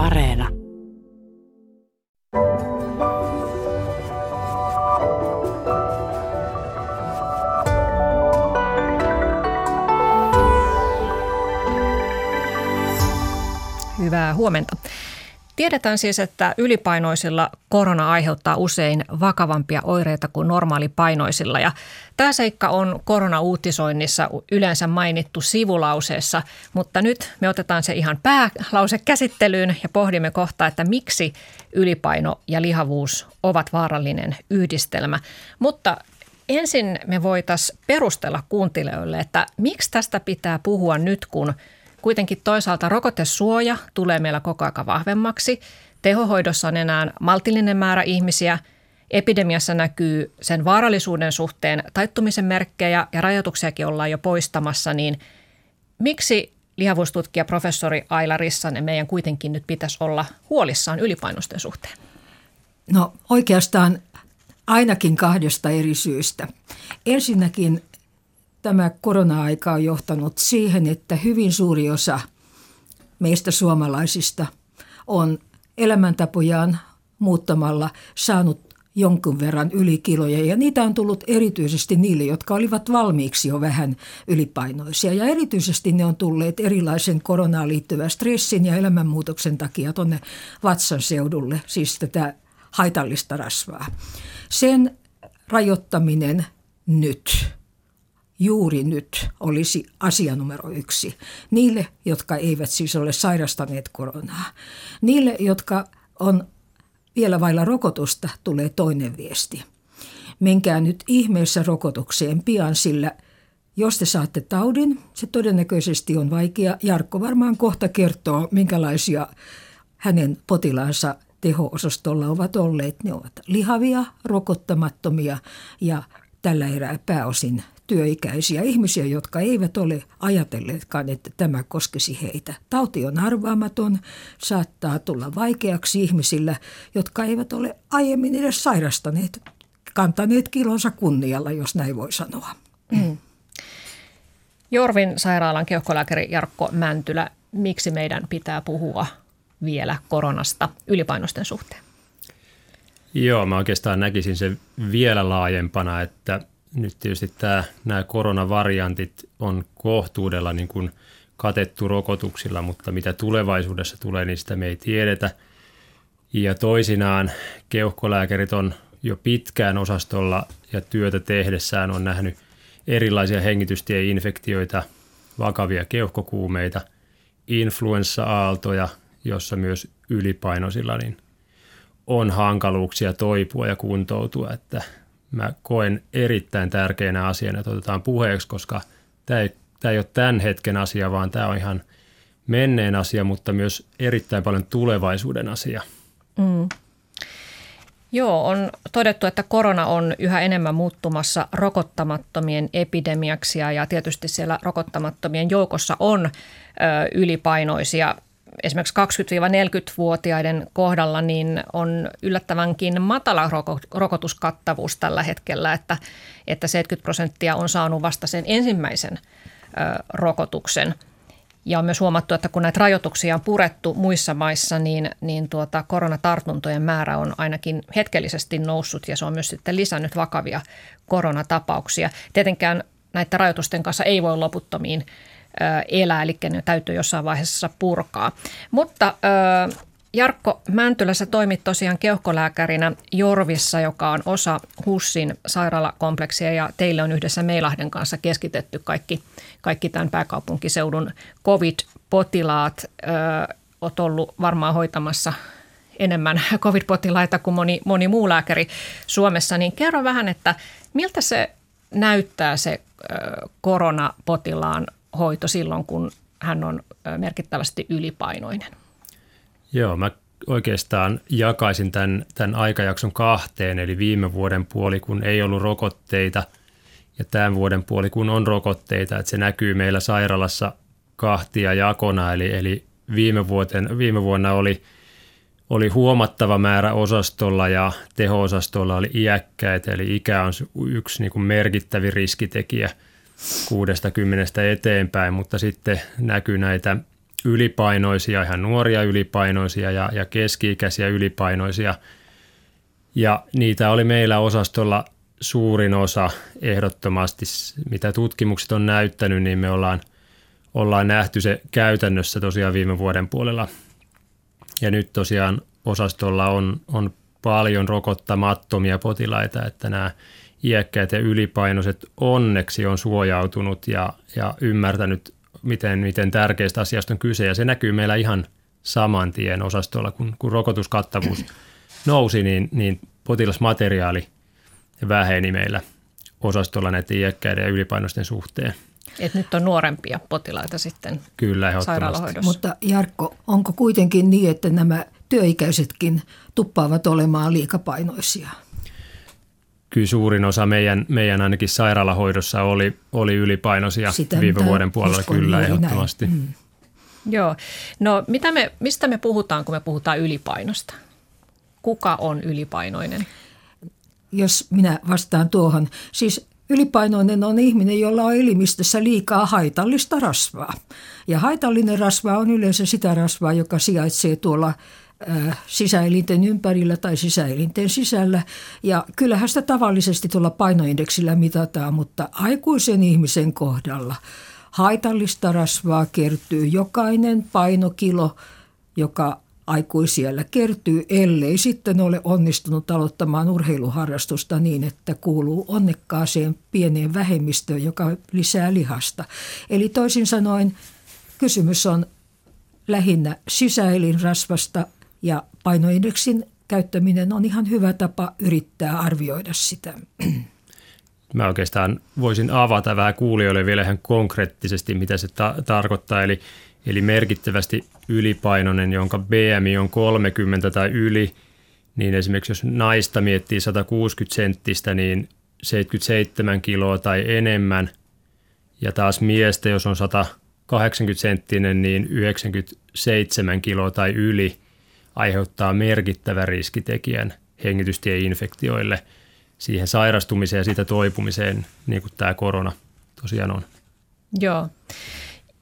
Areena. Hyvää huomenta. Tiedetään siis, että ylipainoisilla korona aiheuttaa usein vakavampia oireita kuin normaalipainoisilla. Ja tämä seikka on korona-uutisoinnissa yleensä mainittu sivulauseessa, mutta nyt me otetaan se ihan päälause käsittelyyn ja pohdimme kohta, että miksi ylipaino ja lihavuus ovat vaarallinen yhdistelmä. Mutta ensin me voitaisiin perustella kuuntelijoille, että miksi tästä pitää puhua nyt, kun – Kuitenkin toisaalta rokotesuoja tulee meillä koko aika vahvemmaksi. Tehohoidossa on enää maltillinen määrä ihmisiä. Epidemiassa näkyy sen vaarallisuuden suhteen taittumisen merkkejä ja rajoituksiakin ollaan jo poistamassa, niin miksi lihavuustutkija professori Aila Rissanen meidän kuitenkin nyt pitäisi olla huolissaan ylipainosten suhteen? No oikeastaan ainakin kahdesta eri syystä. Ensinnäkin tämä korona-aika on johtanut siihen, että hyvin suuri osa meistä suomalaisista on elämäntapojaan muuttamalla saanut jonkun verran ylikiloja ja niitä on tullut erityisesti niille, jotka olivat valmiiksi jo vähän ylipainoisia. Ja erityisesti ne on tulleet erilaisen koronaan liittyvän stressin ja elämänmuutoksen takia tuonne vatsan seudulle, siis tätä haitallista rasvaa. Sen rajoittaminen nyt – juuri nyt olisi asia numero yksi. Niille, jotka eivät siis ole sairastaneet koronaa. Niille, jotka on vielä vailla rokotusta, tulee toinen viesti. Menkää nyt ihmeessä rokotukseen pian, sillä jos te saatte taudin, se todennäköisesti on vaikea. Jarkko varmaan kohta kertoo, minkälaisia hänen potilaansa teho-osastolla ovat olleet. Ne ovat lihavia, rokottamattomia ja tällä erää pääosin työikäisiä ihmisiä, jotka eivät ole ajatelleetkaan, että tämä koskisi heitä. Tauti on arvaamaton, saattaa tulla vaikeaksi ihmisillä, jotka eivät ole aiemmin edes sairastaneet, kantaneet kilonsa kunnialla, jos näin voi sanoa. Mm. Jorvin sairaalan keuhkolääkäri Jarkko Mäntylä, miksi meidän pitää puhua vielä koronasta ylipainosten suhteen? Joo, mä oikeastaan näkisin sen vielä laajempana, että nyt tietysti tämä, nämä koronavariantit on kohtuudella niin kuin katettu rokotuksilla, mutta mitä tulevaisuudessa tulee, niin sitä me ei tiedetä. Ja toisinaan keuhkolääkärit on jo pitkään osastolla ja työtä tehdessään on nähnyt erilaisia hengitystieinfektioita, vakavia keuhkokuumeita, influenssa-aaltoja, jossa myös ylipainoisilla niin on hankaluuksia toipua ja kuntoutua, että – mä koen erittäin tärkeänä asiana, että otetaan puheeksi, koska tämä ei, tämä ei ole tämän hetken asia, vaan tämä on ihan menneen asia, mutta myös erittäin paljon tulevaisuuden asia. Mm. Joo, on todettu, että korona on yhä enemmän muuttumassa rokottamattomien epidemiaksi ja tietysti siellä rokottamattomien joukossa on ö, ylipainoisia esimerkiksi 20-40-vuotiaiden kohdalla niin on yllättävänkin matala rokotuskattavuus tällä hetkellä, että, että 70 prosenttia on saanut vasta sen ensimmäisen ö, rokotuksen. Ja on myös huomattu, että kun näitä rajoituksia on purettu muissa maissa, niin, niin tuota, koronatartuntojen määrä on ainakin hetkellisesti noussut ja se on myös sitten lisännyt vakavia koronatapauksia. Tietenkään näiden rajoitusten kanssa ei voi loputtomiin elää, eli ne täytyy jossain vaiheessa purkaa. Mutta Jarkko Mäntylä, sä toimit tosiaan keuhkolääkärinä Jorvissa, joka on osa HUSSin sairaalakompleksia ja teille on yhdessä Meilahden kanssa keskitetty kaikki, kaikki tämän pääkaupunkiseudun COVID-potilaat. Oot ollut varmaan hoitamassa enemmän COVID-potilaita kuin moni, moni muu lääkäri Suomessa, niin kerro vähän, että miltä se näyttää se koronapotilaan hoito silloin, kun hän on merkittävästi ylipainoinen? Joo, mä oikeastaan jakaisin tämän, tämän aikajakson kahteen, eli viime vuoden puoli, kun ei ollut rokotteita, ja tämän vuoden puoli, kun on rokotteita, että se näkyy meillä sairaalassa kahtia jakona, eli, eli viime, vuoten, viime vuonna oli, oli huomattava määrä osastolla ja teho-osastolla oli iäkkäitä, eli ikä on yksi niin kuin merkittävin riskitekijä – 60 eteenpäin, mutta sitten näkyy näitä ylipainoisia, ihan nuoria ylipainoisia ja, ja keski-ikäisiä ylipainoisia. Ja niitä oli meillä osastolla suurin osa ehdottomasti, mitä tutkimukset on näyttänyt, niin me ollaan, ollaan nähty se käytännössä tosiaan viime vuoden puolella. Ja nyt tosiaan osastolla on, on paljon rokottamattomia potilaita, että nämä iäkkäät ja ylipainoiset onneksi on suojautunut ja, ja ymmärtänyt, miten, miten tärkeistä asiasta on kyse. Ja se näkyy meillä ihan saman tien osastolla, kun, kun rokotuskattavuus nousi, niin, niin potilasmateriaali väheni meillä osastolla näiden iäkkäiden ja ylipainoisten suhteen. Et nyt on nuorempia potilaita sitten Kyllä, sairaalahoidossa. Mutta Jarkko, onko kuitenkin niin, että nämä työikäisetkin tuppaavat olemaan liikapainoisia? Kyllä suurin osa meidän, meidän ainakin sairaalahoidossa oli, oli ylipainoisia Sitä viime vuoden puolella kyllä ehdottomasti. Mm. Joo. No mitä me, mistä me puhutaan, kun me puhutaan ylipainosta? Kuka on ylipainoinen? Jos minä vastaan tuohon. Siis Ylipainoinen on ihminen, jolla on elimistössä liikaa haitallista rasvaa. Ja haitallinen rasva on yleensä sitä rasvaa, joka sijaitsee tuolla sisäelinten ympärillä tai sisäelinten sisällä. Ja kyllähän sitä tavallisesti tuolla painoindeksillä mitataan, mutta aikuisen ihmisen kohdalla haitallista rasvaa kertyy jokainen painokilo, joka aikuisiellä kertyy, ellei sitten ole onnistunut aloittamaan urheiluharrastusta niin, että kuuluu onnekkaaseen pieneen vähemmistöön, joka lisää lihasta. Eli toisin sanoen kysymys on lähinnä sisäelinrasvasta ja painoindeksin käyttäminen on ihan hyvä tapa yrittää arvioida sitä. Mä oikeastaan voisin avata vähän kuulijoille vielä ihan konkreettisesti, mitä se ta- tarkoittaa. Eli, eli merkittävästi ylipainoinen, jonka BMI on 30 tai yli, niin esimerkiksi jos naista miettii 160 senttistä, niin 77 kiloa tai enemmän. Ja taas miestä, jos on 180 senttinen, niin 97 kiloa tai yli – aiheuttaa merkittävän riskitekijän hengitystieinfektioille, siihen sairastumiseen ja siitä toipumiseen, niin kuin tämä korona tosiaan on. Joo.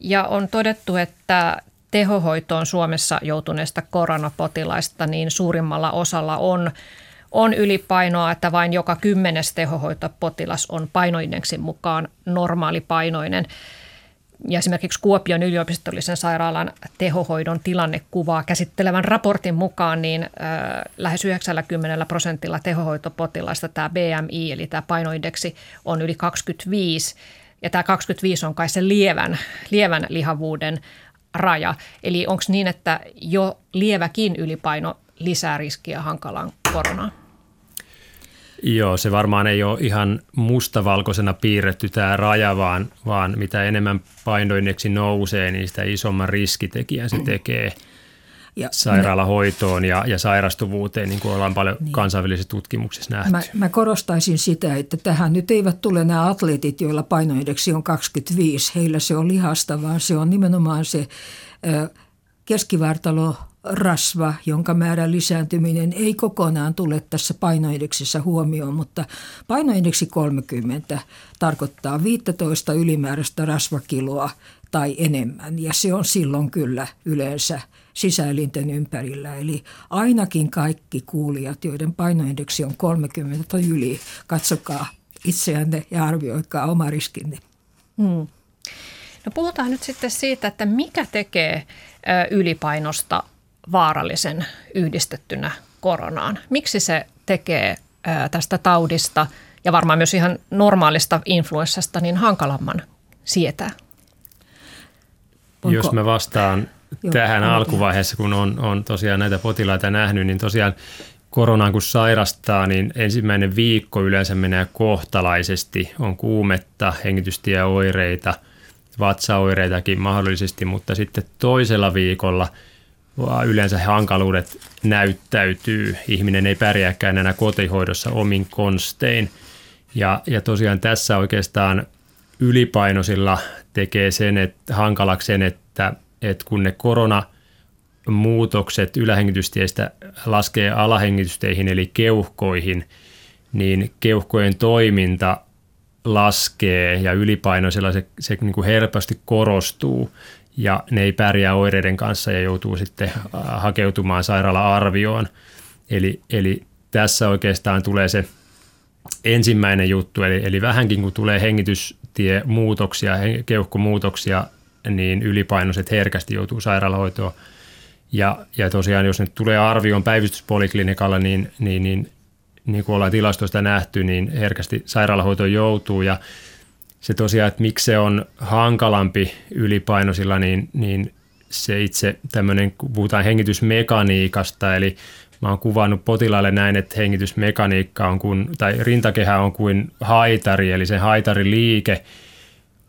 Ja on todettu, että tehohoitoon Suomessa joutuneista koronapotilaista niin suurimmalla osalla on, on ylipainoa, että vain joka kymmenes tehohoitopotilas on painoindeksin mukaan normaalipainoinen. Ja esimerkiksi Kuopion yliopistollisen sairaalan tehohoidon tilannekuvaa käsittelevän raportin mukaan niin äh, lähes 90 prosentilla tehohoitopotilaista tämä BMI eli tämä painoindeksi on yli 25 ja tämä 25 on kai se lievän, lievän lihavuuden raja. Eli onko niin, että jo lieväkin ylipaino lisää riskiä hankalaan koronaan? Joo, se varmaan ei ole ihan mustavalkoisena piirretty tämä raja, vaan, vaan mitä enemmän painoindeksi nousee, niin sitä isomman riskitekijän se tekee ja sairaalahoitoon ja, ja sairastuvuuteen, niin kuin ollaan paljon niin. kansainvälisessä tutkimuksissa nähty. Mä, mä korostaisin sitä, että tähän nyt eivät tule nämä atleetit, joilla painoindeksi on 25. Heillä se on lihasta, vaan se on nimenomaan se keskivartalo rasva, jonka määrän lisääntyminen ei kokonaan tule tässä painoindeksissä huomioon, mutta painoindeksi 30 tarkoittaa 15 ylimääräistä rasvakiloa tai enemmän ja se on silloin kyllä yleensä sisäelinten ympärillä. Eli ainakin kaikki kuulijat, joiden painoindeksi on 30 tai yli, katsokaa itseänne ja arvioikaa oma riskinne. Hmm. No puhutaan nyt sitten siitä, että mikä tekee ylipainosta vaarallisen yhdistettynä koronaan. Miksi se tekee tästä taudista ja varmaan myös ihan normaalista influenssasta niin hankalamman sietää? Onko? Jos mä vastaan Joo, tähän on, alkuvaiheessa, kun on, on tosiaan näitä potilaita nähnyt, niin tosiaan koronaan kun sairastaa, niin ensimmäinen viikko yleensä menee kohtalaisesti. On kuumetta, hengitystieoireita, vatsaoireitakin mahdollisesti, mutta sitten toisella viikolla – yleensä hankaluudet näyttäytyy. Ihminen ei pärjääkään enää kotihoidossa omin konstein. Ja, ja tosiaan tässä oikeastaan ylipainoisilla tekee sen, että hankalaksi sen, että, että kun ne korona muutokset ylähengitystiestä laskee alahengitysteihin eli keuhkoihin, niin keuhkojen toiminta laskee ja ylipainoisella se, se niin kuin helposti korostuu ja ne ei pärjää oireiden kanssa ja joutuu sitten hakeutumaan sairaala-arvioon. Eli, eli tässä oikeastaan tulee se ensimmäinen juttu, eli, eli vähänkin kun tulee hengitystiemuutoksia, keuhkomuutoksia, niin ylipainoiset herkästi joutuu sairaalahoitoon. Ja, ja tosiaan, jos nyt tulee arvioon päivystyspoliklinikalla, niin, niin, niin, niin kuin ollaan tilastoista nähty, niin herkästi sairaalahoitoon joutuu. Ja se tosiaan, että miksi se on hankalampi ylipainoisilla, niin, niin se itse tämmöinen, puhutaan hengitysmekaniikasta, eli Mä oon kuvannut potilaille näin, että hengitysmekaniikka on kuin, tai rintakehä on kuin haitari, eli se haitariliike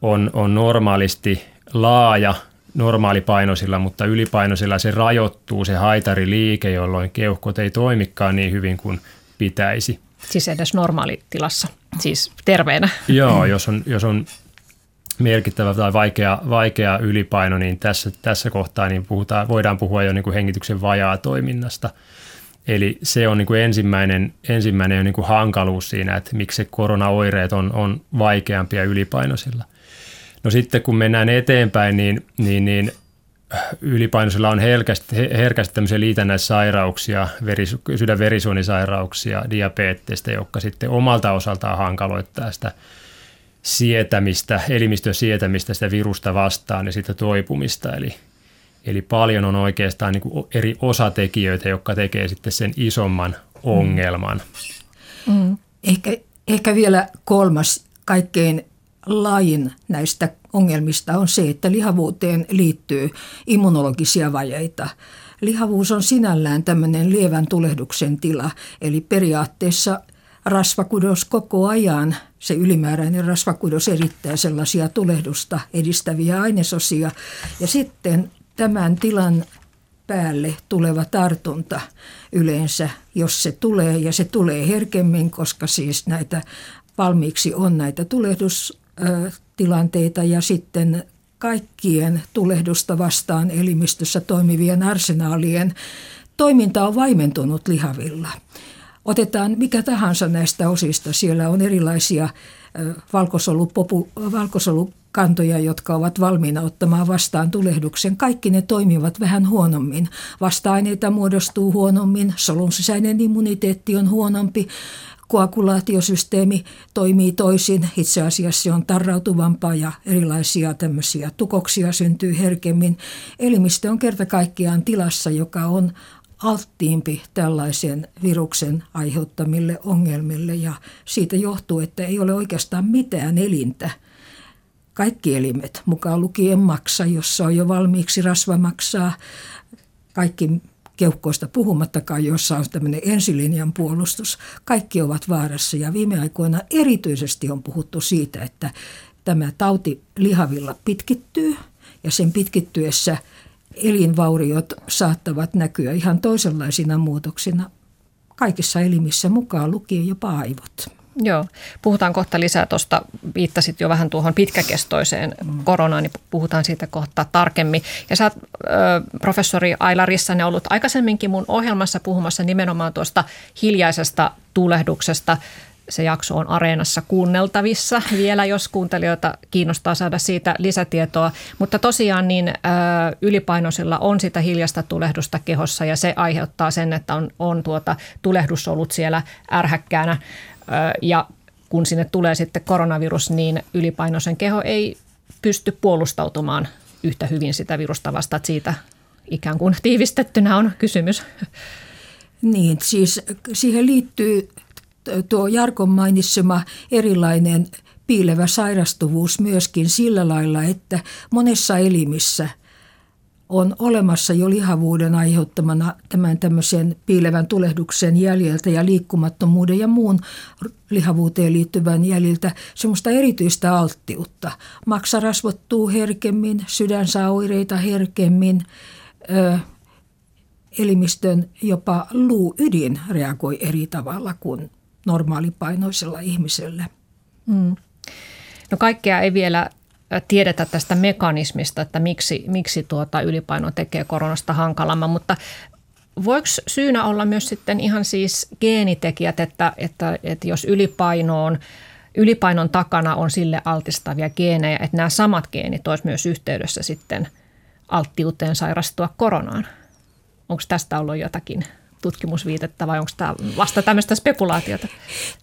on, on normaalisti laaja normaalipainoisilla, mutta ylipainoisilla se rajoittuu se haitariliike, jolloin keuhkot ei toimikaan niin hyvin kuin pitäisi. Siis edes normaalitilassa, siis terveenä. Joo, jos on, jos on merkittävä tai vaikea, vaikea ylipaino, niin tässä, tässä kohtaa niin puhutaan, voidaan puhua jo niin kuin hengityksen vajaa toiminnasta. Eli se on niin kuin ensimmäinen, ensimmäinen niin kuin hankaluus siinä, että miksi koronaoireet on, on vaikeampia ylipainoisilla. No sitten kun mennään eteenpäin, niin, niin, niin ylipainoisilla on herkästi, herkästi tämmöisiä liitännäissairauksia, veris, sydänverisuonisairauksia, diabeettista, jotka sitten omalta osaltaan hankaloittaa sitä sietämistä, elimistön sietämistä sitä virusta vastaan ja sitä toipumista. Eli, Eli paljon on oikeastaan niin eri osatekijöitä, jotka tekee sitten sen isomman ongelman. Mm. Ehkä, ehkä vielä kolmas kaikkein lain näistä ongelmista on se, että lihavuuteen liittyy immunologisia vajeita. Lihavuus on sinällään tämmöinen lievän tulehduksen tila, eli periaatteessa rasvakudos koko ajan, se ylimääräinen rasvakudos erittää sellaisia tulehdusta edistäviä ainesosia. Ja sitten tämän tilan päälle tuleva tartunta yleensä, jos se tulee, ja se tulee herkemmin, koska siis näitä valmiiksi on näitä tulehdustilanteita ja sitten kaikkien tulehdusta vastaan elimistössä toimivien arsenaalien toiminta on vaimentunut lihavilla. Otetaan mikä tahansa näistä osista. Siellä on erilaisia valkosolupopu, valkosolu kantoja, jotka ovat valmiina ottamaan vastaan tulehduksen. Kaikki ne toimivat vähän huonommin. Vasta-aineita muodostuu huonommin, solun sisäinen immuniteetti on huonompi, koagulaatiosysteemi toimii toisin. Itse asiassa se on tarrautuvampaa ja erilaisia tämmöisiä tukoksia syntyy herkemmin. Elimistö on kerta kaikkiaan tilassa, joka on alttiimpi tällaisen viruksen aiheuttamille ongelmille ja siitä johtuu, että ei ole oikeastaan mitään elintä – kaikki elimet, mukaan lukien maksa, jossa on jo valmiiksi rasva maksaa, kaikki keuhkoista puhumattakaan, jossa on tämmöinen ensilinjan puolustus. Kaikki ovat vaarassa ja viime aikoina erityisesti on puhuttu siitä, että tämä tauti lihavilla pitkittyy ja sen pitkittyessä elinvauriot saattavat näkyä ihan toisenlaisina muutoksina kaikissa elimissä mukaan lukien jopa aivot. Joo, puhutaan kohta lisää tuosta, viittasit jo vähän tuohon pitkäkestoiseen mm. koronaan, niin puhutaan siitä kohta tarkemmin. Ja sä oot, professori Aila Rissanen, ollut aikaisemminkin mun ohjelmassa puhumassa nimenomaan tuosta hiljaisesta tulehduksesta. Se jakso on Areenassa kuunneltavissa vielä, jos kuuntelijoita kiinnostaa saada siitä lisätietoa. Mutta tosiaan niin ylipainoisilla on sitä hiljasta tulehdusta kehossa ja se aiheuttaa sen, että on, on tuota tulehdusolut siellä ärhäkkäänä ja kun sinne tulee sitten koronavirus, niin ylipainoisen keho ei pysty puolustautumaan yhtä hyvin sitä virusta vastaan. Siitä ikään kuin tiivistettynä on kysymys. Niin, siis siihen liittyy tuo Jarkon mainitsema erilainen piilevä sairastuvuus myöskin sillä lailla, että monessa elimissä – on olemassa jo lihavuuden aiheuttamana tämän tämmöisen piilevän tulehduksen jäljeltä ja liikkumattomuuden ja muun lihavuuteen liittyvän jäljiltä semmoista erityistä alttiutta. Maksa rasvottuu herkemmin, sydän saa oireita herkemmin, ö, elimistön jopa luuydin reagoi eri tavalla kuin normaalipainoisella ihmisellä. Mm. No kaikkea ei vielä tiedetä tästä mekanismista, että miksi, miksi tuota ylipaino tekee koronasta hankalamman, mutta voiko syynä olla myös sitten ihan siis geenitekijät, että, että, että jos ylipainoon Ylipainon takana on sille altistavia geenejä, että nämä samat geenit olisivat myös yhteydessä sitten alttiuteen sairastua koronaan. Onko tästä ollut jotakin tutkimusviitettä vai onko tämä vasta tämmöistä spekulaatiota?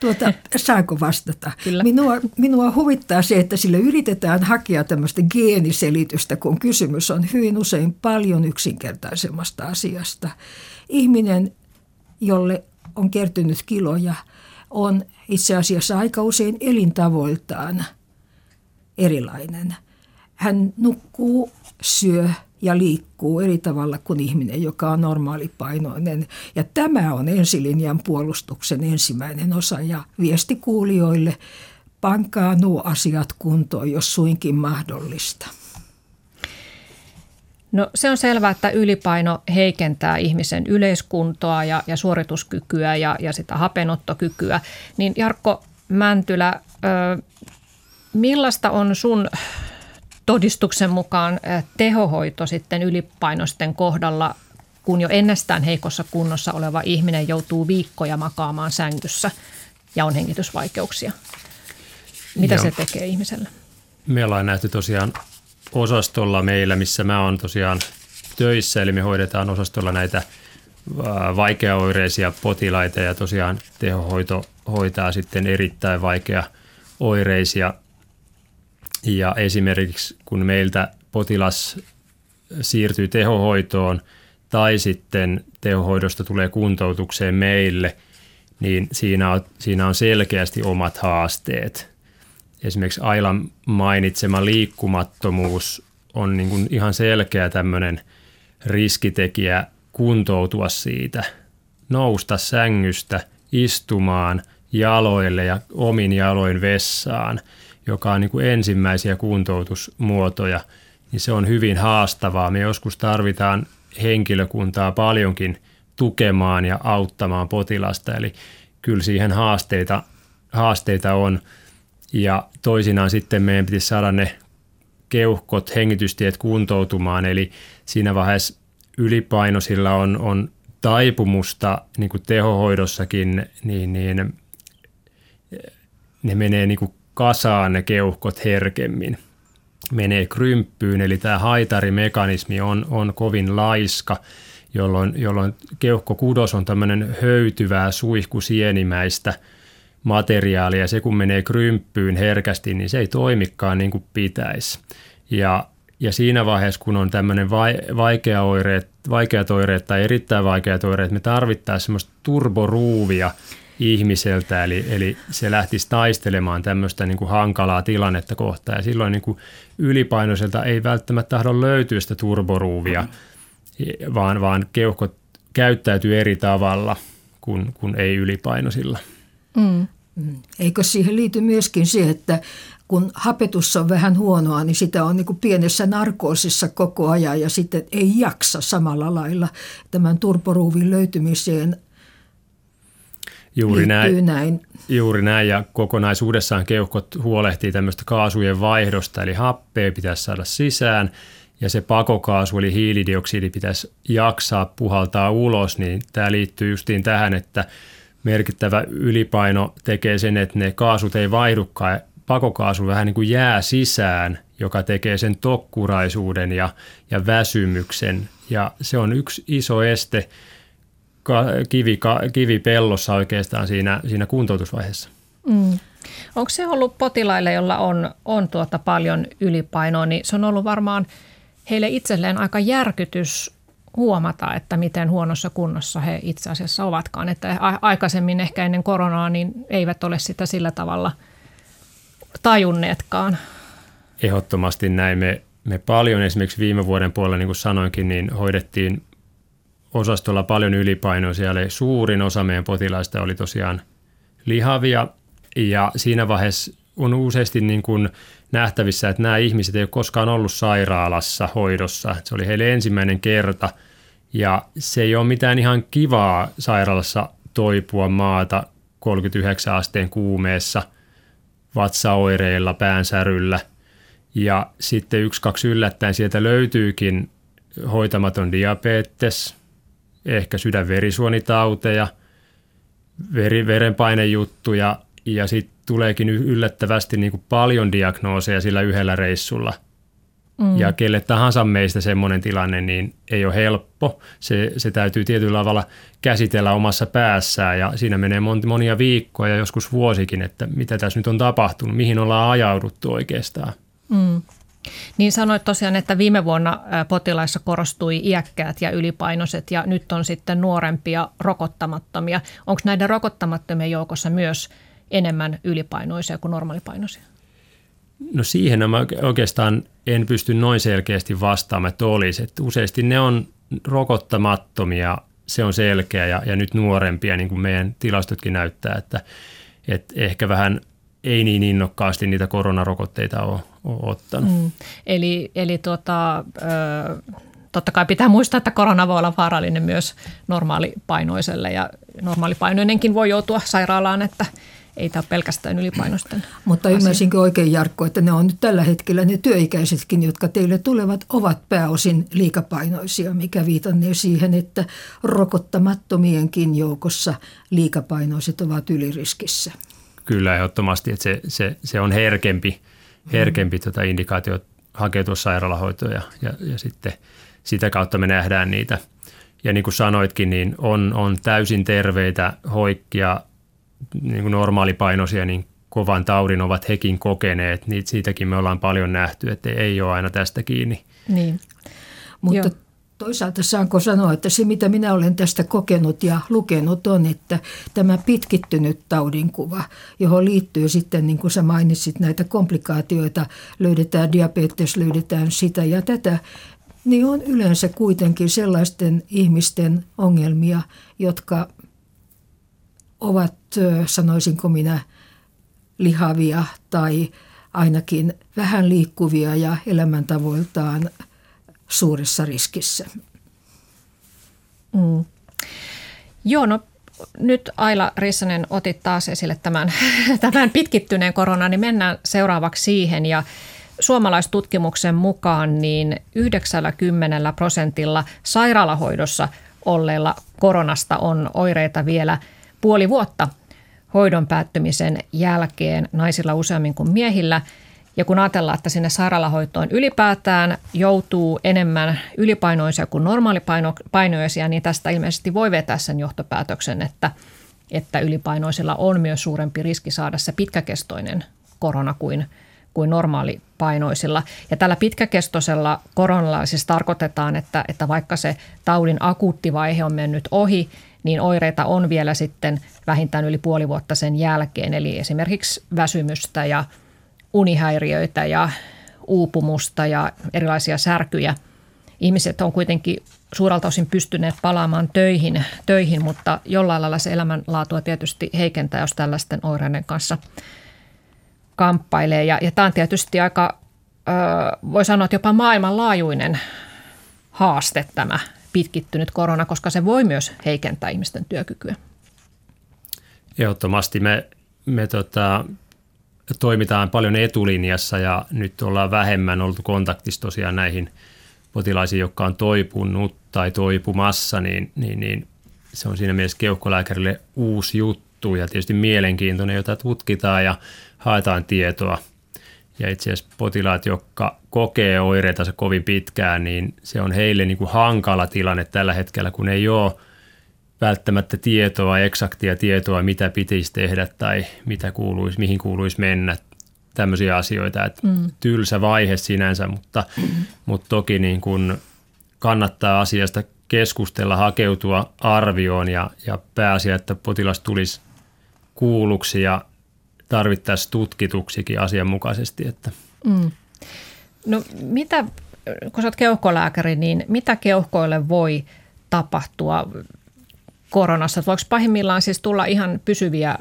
Tuota, saanko vastata? Kyllä. Minua, minua huvittaa se, että sille yritetään hakea tämmöistä geeniselitystä, kun kysymys on hyvin usein paljon yksinkertaisemmasta asiasta. Ihminen, jolle on kertynyt kiloja, on itse asiassa aika usein elintavoiltaan erilainen. Hän nukkuu, syö ja liikkuu eri tavalla kuin ihminen, joka on normaalipainoinen. Ja tämä on ensilinjan puolustuksen ensimmäinen osa ja viesti kuulijoille, pankaa nuo asiat kuntoon, jos suinkin mahdollista. No se on selvää, että ylipaino heikentää ihmisen yleiskuntoa ja, ja suorituskykyä ja, ja sitä hapenottokykyä. Niin Jarkko Mäntylä, ö, millaista on sun todistuksen mukaan tehohoito sitten ylipainosten kohdalla, kun jo ennestään heikossa kunnossa oleva ihminen joutuu viikkoja makaamaan sängyssä ja on hengitysvaikeuksia. Mitä Joo. se tekee ihmiselle? Me ollaan nähty tosiaan osastolla meillä, missä mä oon tosiaan töissä, eli me hoidetaan osastolla näitä vaikeaoireisia potilaita ja tosiaan tehohoito hoitaa sitten erittäin vaikea oireisia ja esimerkiksi kun meiltä potilas siirtyy tehohoitoon tai sitten tehohoidosta tulee kuntoutukseen meille, niin siinä on, siinä on selkeästi omat haasteet. Esimerkiksi Ailan mainitsema liikkumattomuus on niin kuin ihan selkeä tämmöinen riskitekijä kuntoutua siitä, nousta sängystä, istumaan jaloille ja omin jaloin vessaan – joka on niin kuin ensimmäisiä kuntoutusmuotoja, niin se on hyvin haastavaa. Me joskus tarvitaan henkilökuntaa paljonkin tukemaan ja auttamaan potilasta, eli kyllä siihen haasteita, haasteita on. Ja toisinaan sitten meidän pitäisi saada ne keuhkot, hengitystiet kuntoutumaan, eli siinä vaiheessa ylipainoisilla on, on taipumusta niin kuin tehohoidossakin, niin, niin ne menee niin kuin kasaan ne keuhkot herkemmin. Menee krymppyyn, eli tämä haitarimekanismi on, on kovin laiska, jolloin, jolloin keuhkokudos on tämmöinen höytyvää suihkusienimäistä materiaalia, se kun menee krymppyyn herkästi, niin se ei toimikaan niin kuin pitäisi. Ja, ja siinä vaiheessa, kun on tämmöinen vaikea oireet, vaikeat oireet tai erittäin vaikeat oireet, me tarvittaisiin semmoista turboruuvia, ihmiseltä, eli, eli se lähtisi taistelemaan tämmöistä niin kuin hankalaa tilannetta kohtaan. Ja silloin niin kuin ylipainoiselta ei välttämättä tahdo löytyä sitä turboruuvia, vaan, vaan keuhkot käyttäytyy eri tavalla kuin, kuin ei ylipainoisilla. Mm. mm. Eikö siihen liity myöskin se, että kun hapetus on vähän huonoa, niin sitä on niin kuin pienessä narkoosissa koko ajan ja sitten ei jaksa samalla lailla tämän turboruuvin löytymiseen Juuri näin, näin. Juuri näin. Ja kokonaisuudessaan keuhkot huolehtii tämmöistä kaasujen vaihdosta, eli happea pitäisi saada sisään. Ja se pakokaasu eli hiilidioksidi pitäisi jaksaa puhaltaa ulos, niin tämä liittyy justiin tähän, että merkittävä ylipaino tekee sen, että ne kaasut ei vaihdukaan, pakokaasu vähän niin kuin jää sisään, joka tekee sen tokkuraisuuden ja, ja väsymyksen. Ja se on yksi iso este – kivi, kivi pellossa oikeastaan siinä, siinä kuntoutusvaiheessa. Mm. Onko se ollut potilaille, jolla on, on tuota paljon ylipainoa, niin se on ollut varmaan heille itselleen aika järkytys huomata, että miten huonossa kunnossa he itse asiassa ovatkaan. Että aikaisemmin ehkä ennen koronaa niin eivät ole sitä sillä tavalla tajunneetkaan. Ehdottomasti näin. Me, me paljon esimerkiksi viime vuoden puolella, niin kuin sanoinkin, niin hoidettiin osastolla paljon ylipainoisia, eli suurin osa meidän potilaista oli tosiaan lihavia. Ja siinä vaiheessa on useasti niin kuin nähtävissä, että nämä ihmiset ei ole koskaan ollut sairaalassa hoidossa. Se oli heille ensimmäinen kerta. Ja se ei ole mitään ihan kivaa sairaalassa toipua maata 39 asteen kuumeessa, vatsaoireilla, päänsäryllä. Ja sitten yksi, kaksi yllättäen sieltä löytyykin hoitamaton diabetes – ehkä sydänverisuonitauteja, veri, verenpainejuttuja ja sitten tuleekin yllättävästi niin kuin paljon diagnooseja sillä yhdellä reissulla. Mm. Ja kelle tahansa meistä semmoinen tilanne, niin ei ole helppo. Se, se täytyy tietyllä tavalla käsitellä omassa päässään ja siinä menee monia viikkoja ja joskus vuosikin, että mitä tässä nyt on tapahtunut, mihin ollaan ajauduttu oikeastaan. Mm. Niin sanoit tosiaan, että viime vuonna potilaissa korostui iäkkäät ja ylipainoiset ja nyt on sitten nuorempia rokottamattomia. Onko näiden rokottamattomien joukossa myös enemmän ylipainoisia kuin normaalipainoisia? No siihen mä oikeastaan en pysty noin selkeästi vastaamaan, että olisi. Että useasti ne on rokottamattomia, se on selkeä ja, ja nyt nuorempia, niin kuin meidän tilastotkin näyttää, että, että ehkä vähän ei niin innokkaasti niitä koronarokotteita ole, ole ottanut. Mm. Eli, eli tuota, totta kai pitää muistaa, että korona voi olla vaarallinen myös normaalipainoiselle ja normaalipainoinenkin voi joutua sairaalaan, että – ei tämä ole pelkästään ylipainosten Mutta ymmärsinkö oikein Jarkko, että ne on nyt tällä hetkellä ne työikäisetkin, jotka teille tulevat, ovat pääosin liikapainoisia, mikä viitannee siihen, että rokottamattomienkin joukossa liikapainoiset ovat yliriskissä. Kyllä ehdottomasti, että se, se, se on herkempi, herkempi tota indikaatio hakeutua sairaalahoitoon ja, ja, ja sitten sitä kautta me nähdään niitä. Ja niin kuin sanoitkin, niin on, on täysin terveitä hoikkia niin kuin normaalipainoisia, niin kovan taudin ovat hekin kokeneet. Niin siitäkin me ollaan paljon nähty, että ei ole aina tästä kiinni. Niin. Mutta Joo. Toisaalta saanko sanoa, että se mitä minä olen tästä kokenut ja lukenut on, että tämä pitkittynyt taudinkuva, johon liittyy sitten, niin kuin sä mainitsit, näitä komplikaatioita, löydetään diabetes, löydetään sitä ja tätä, niin on yleensä kuitenkin sellaisten ihmisten ongelmia, jotka ovat, sanoisinko minä, lihavia tai ainakin vähän liikkuvia ja elämäntavoiltaan suuressa riskissä. Mm. Joo, no nyt Aila Rissanen otit taas esille tämän, tämän pitkittyneen koronan, niin mennään seuraavaksi siihen. Ja suomalaistutkimuksen mukaan niin 90 prosentilla sairaalahoidossa olleilla koronasta on oireita vielä – puoli vuotta hoidon päättymisen jälkeen naisilla useammin kuin miehillä. Ja kun ajatellaan, että sinne sairaalahoitoon ylipäätään joutuu enemmän ylipainoisia kuin normaalipainoisia, niin tästä ilmeisesti voi vetää sen johtopäätöksen, että, että ylipainoisilla on myös suurempi riski saada se pitkäkestoinen korona kuin, kuin normaalipainoisilla. Ja tällä pitkäkestoisella koronalla siis tarkoitetaan, että, että vaikka se taudin akuutti vaihe on mennyt ohi, niin oireita on vielä sitten vähintään yli puoli vuotta sen jälkeen. Eli esimerkiksi väsymystä ja unihäiriöitä ja uupumusta ja erilaisia särkyjä. Ihmiset on kuitenkin suuralta osin pystyneet palaamaan töihin, töihin mutta jollain lailla se elämänlaatua tietysti heikentää, jos tällaisten oireiden kanssa kamppailee. Ja, ja tämä on tietysti aika, voi sanoa, että jopa maailmanlaajuinen haaste tämä pitkittynyt korona, koska se voi myös heikentää ihmisten työkykyä. Ehdottomasti me, me tota, toimitaan paljon etulinjassa ja nyt ollaan vähemmän oltu kontaktissa tosiaan näihin potilaisiin, jotka on toipunut tai toipumassa, niin, niin, niin se on siinä mielessä keuhkolääkärille uusi juttu ja tietysti mielenkiintoinen, jota tutkitaan ja haetaan tietoa – ja itse asiassa potilaat, jotka kokee oireita kovin pitkään, niin se on heille niin kuin hankala tilanne tällä hetkellä, kun ei ole välttämättä tietoa, eksaktia tietoa, mitä pitäisi tehdä tai mitä kuuluisi, mihin kuuluisi mennä. Tämmöisiä asioita, että mm. tylsä vaihe sinänsä, mutta, mm. mutta toki niin kuin kannattaa asiasta keskustella, hakeutua arvioon ja, ja pääasia, että potilas tulisi kuulluksi ja tarvittaisiin tutkituksikin asianmukaisesti. Että. Mm. No mitä, kun oot keuhkolääkäri, niin mitä keuhkoille voi tapahtua koronassa? Voiko pahimmillaan siis tulla ihan pysyviä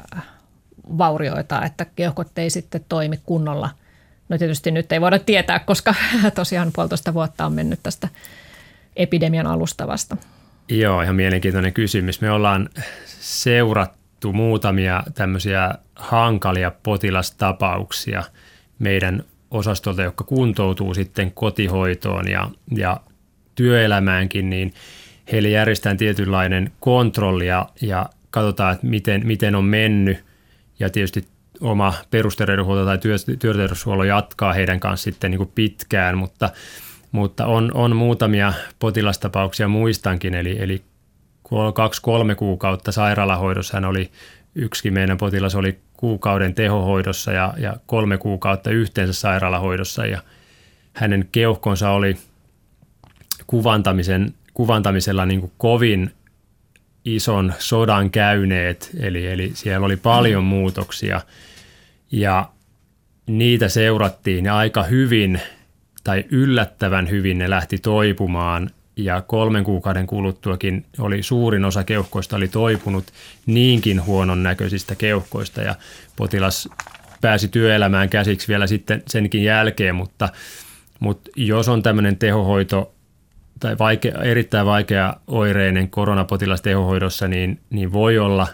vaurioita, että keuhkot ei sitten toimi kunnolla? No tietysti nyt ei voida tietää, koska tosiaan puolitoista vuotta on mennyt tästä epidemian alustavasta. Joo, ihan mielenkiintoinen kysymys. Me ollaan seurattu muutamia tämmöisiä hankalia potilastapauksia meidän osastolta, jotka kuntoutuu sitten kotihoitoon ja, ja työelämäänkin, niin heille järjestetään tietynlainen kontrolli ja, ja katsotaan, että miten, miten on mennyt. Ja tietysti oma perusterveydenhuolto tai työterveyshuolto jatkaa heidän kanssa sitten niin kuin pitkään, mutta, mutta on, on muutamia potilastapauksia muistankin, eli, eli kaksi-kolme kuukautta sairaalahoidossa hän oli, yksi meidän potilas oli kuukauden tehohoidossa ja, ja kolme kuukautta yhteensä sairaalahoidossa ja hänen keuhkonsa oli kuvantamisen, kuvantamisella niin kuin kovin ison sodan käyneet, eli, eli siellä oli paljon mm. muutoksia. Ja niitä seurattiin ja aika hyvin tai yllättävän hyvin ne lähti toipumaan. Ja kolmen kuukauden kuluttuakin oli suurin osa keuhkoista oli toipunut niinkin huonon näköisistä keuhkoista. Ja potilas pääsi työelämään käsiksi vielä sitten senkin jälkeen, mutta, mutta jos on tämmöinen tehohoito tai vaikea, erittäin vaikea oireinen koronapotilas tehohoidossa, niin, niin voi olla,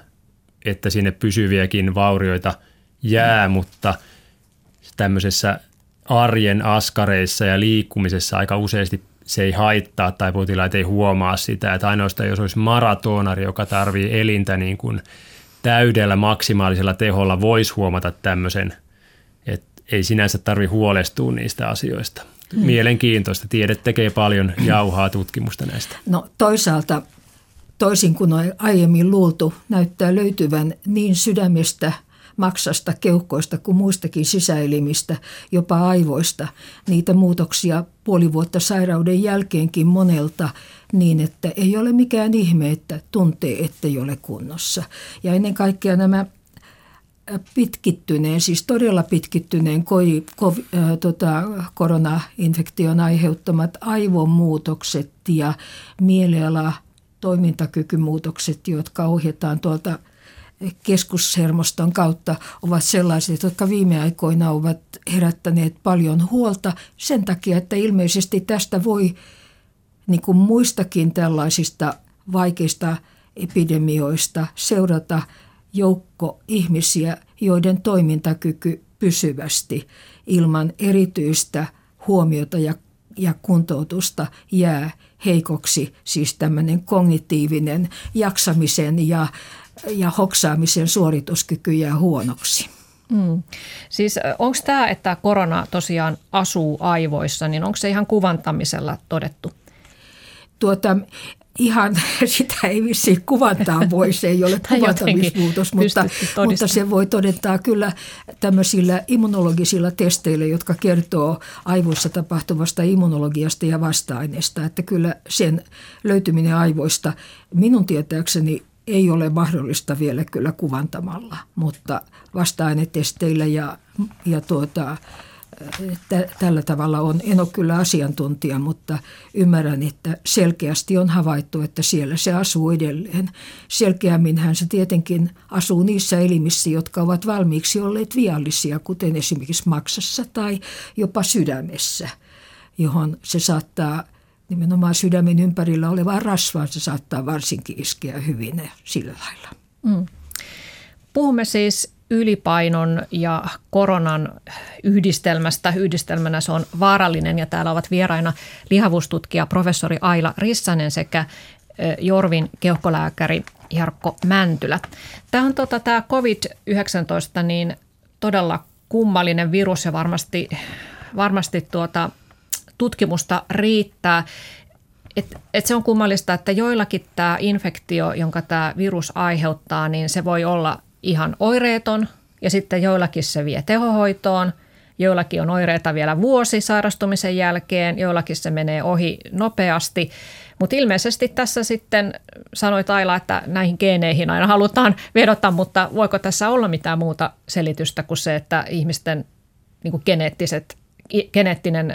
että sinne pysyviäkin vaurioita jää, mutta tämmöisessä arjen askareissa ja liikkumisessa aika useasti se ei haittaa tai potilaat ei huomaa sitä, että ainoastaan jos olisi maratonari, joka tarvii elintä niin kuin täydellä maksimaalisella teholla, voisi huomata tämmöisen, että ei sinänsä tarvi huolestua niistä asioista. Hmm. Mielenkiintoista. Tiede tekee paljon jauhaa tutkimusta näistä. No toisaalta toisin kuin on aiemmin luultu, näyttää löytyvän niin sydämestä – maksasta, keuhkoista kuin muistakin sisäelimistä, jopa aivoista. Niitä muutoksia puoli vuotta sairauden jälkeenkin monelta niin, että ei ole mikään ihme, että tuntee, ettei ole kunnossa. Ja ennen kaikkea nämä pitkittyneen, siis todella pitkittyneen koi, ko, äh, tota, koronainfektion aiheuttamat aivomuutokset ja mieliala toimintakykymuutokset, jotka ohjataan tuolta – keskushermoston kautta ovat sellaiset, jotka viime aikoina ovat herättäneet paljon huolta sen takia, että ilmeisesti tästä voi niin kuin muistakin tällaisista vaikeista epidemioista seurata joukko ihmisiä, joiden toimintakyky pysyvästi ilman erityistä huomiota ja, ja kuntoutusta jää heikoksi, siis tämmöinen kognitiivinen jaksamisen ja ja hoksaamisen suorituskyky jää huonoksi. Mm. Siis onko tämä, että korona tosiaan asuu aivoissa, niin onko se ihan kuvantamisella todettu? Tuota, ihan sitä ei vissiin kuvantaa voi, se ei ole kuvantamismuutos, mutta, mutta se voi todentaa kyllä tämmöisillä immunologisilla testeillä, jotka kertoo aivoissa tapahtuvasta immunologiasta ja vasta-aineesta, että kyllä sen löytyminen aivoista minun tietääkseni ei ole mahdollista vielä kyllä kuvantamalla, mutta vasta-ainetesteillä ja, ja tuota, tällä tavalla on. En ole kyllä asiantuntija, mutta ymmärrän, että selkeästi on havaittu, että siellä se asuu edelleen. Selkeämminhän se tietenkin asuu niissä elimissä, jotka ovat valmiiksi olleet viallisia, kuten esimerkiksi maksassa tai jopa sydämessä, johon se saattaa – nimenomaan sydämen ympärillä olevaa rasvaa, se saattaa varsinkin iskeä hyvin sillä lailla. Mm. Puhumme siis ylipainon ja koronan yhdistelmästä. Yhdistelmänä se on vaarallinen ja täällä ovat vieraina lihavustutkija professori Aila Rissanen sekä Jorvin keuhkolääkäri Jarkko Mäntylä. Tämä on tota, tämä COVID-19 niin todella kummallinen virus ja varmasti, varmasti tuota, tutkimusta riittää. Et, et se on kummallista, että joillakin tämä infektio, jonka tämä virus aiheuttaa, niin se voi olla ihan oireeton ja sitten joillakin se vie tehohoitoon, joillakin on oireita vielä vuosi sairastumisen jälkeen, joillakin se menee ohi nopeasti. Mutta ilmeisesti tässä sitten sanoit Aila, että näihin geeneihin aina halutaan vedota, mutta voiko tässä olla mitään muuta selitystä kuin se, että ihmisten niin geneettiset, geneettinen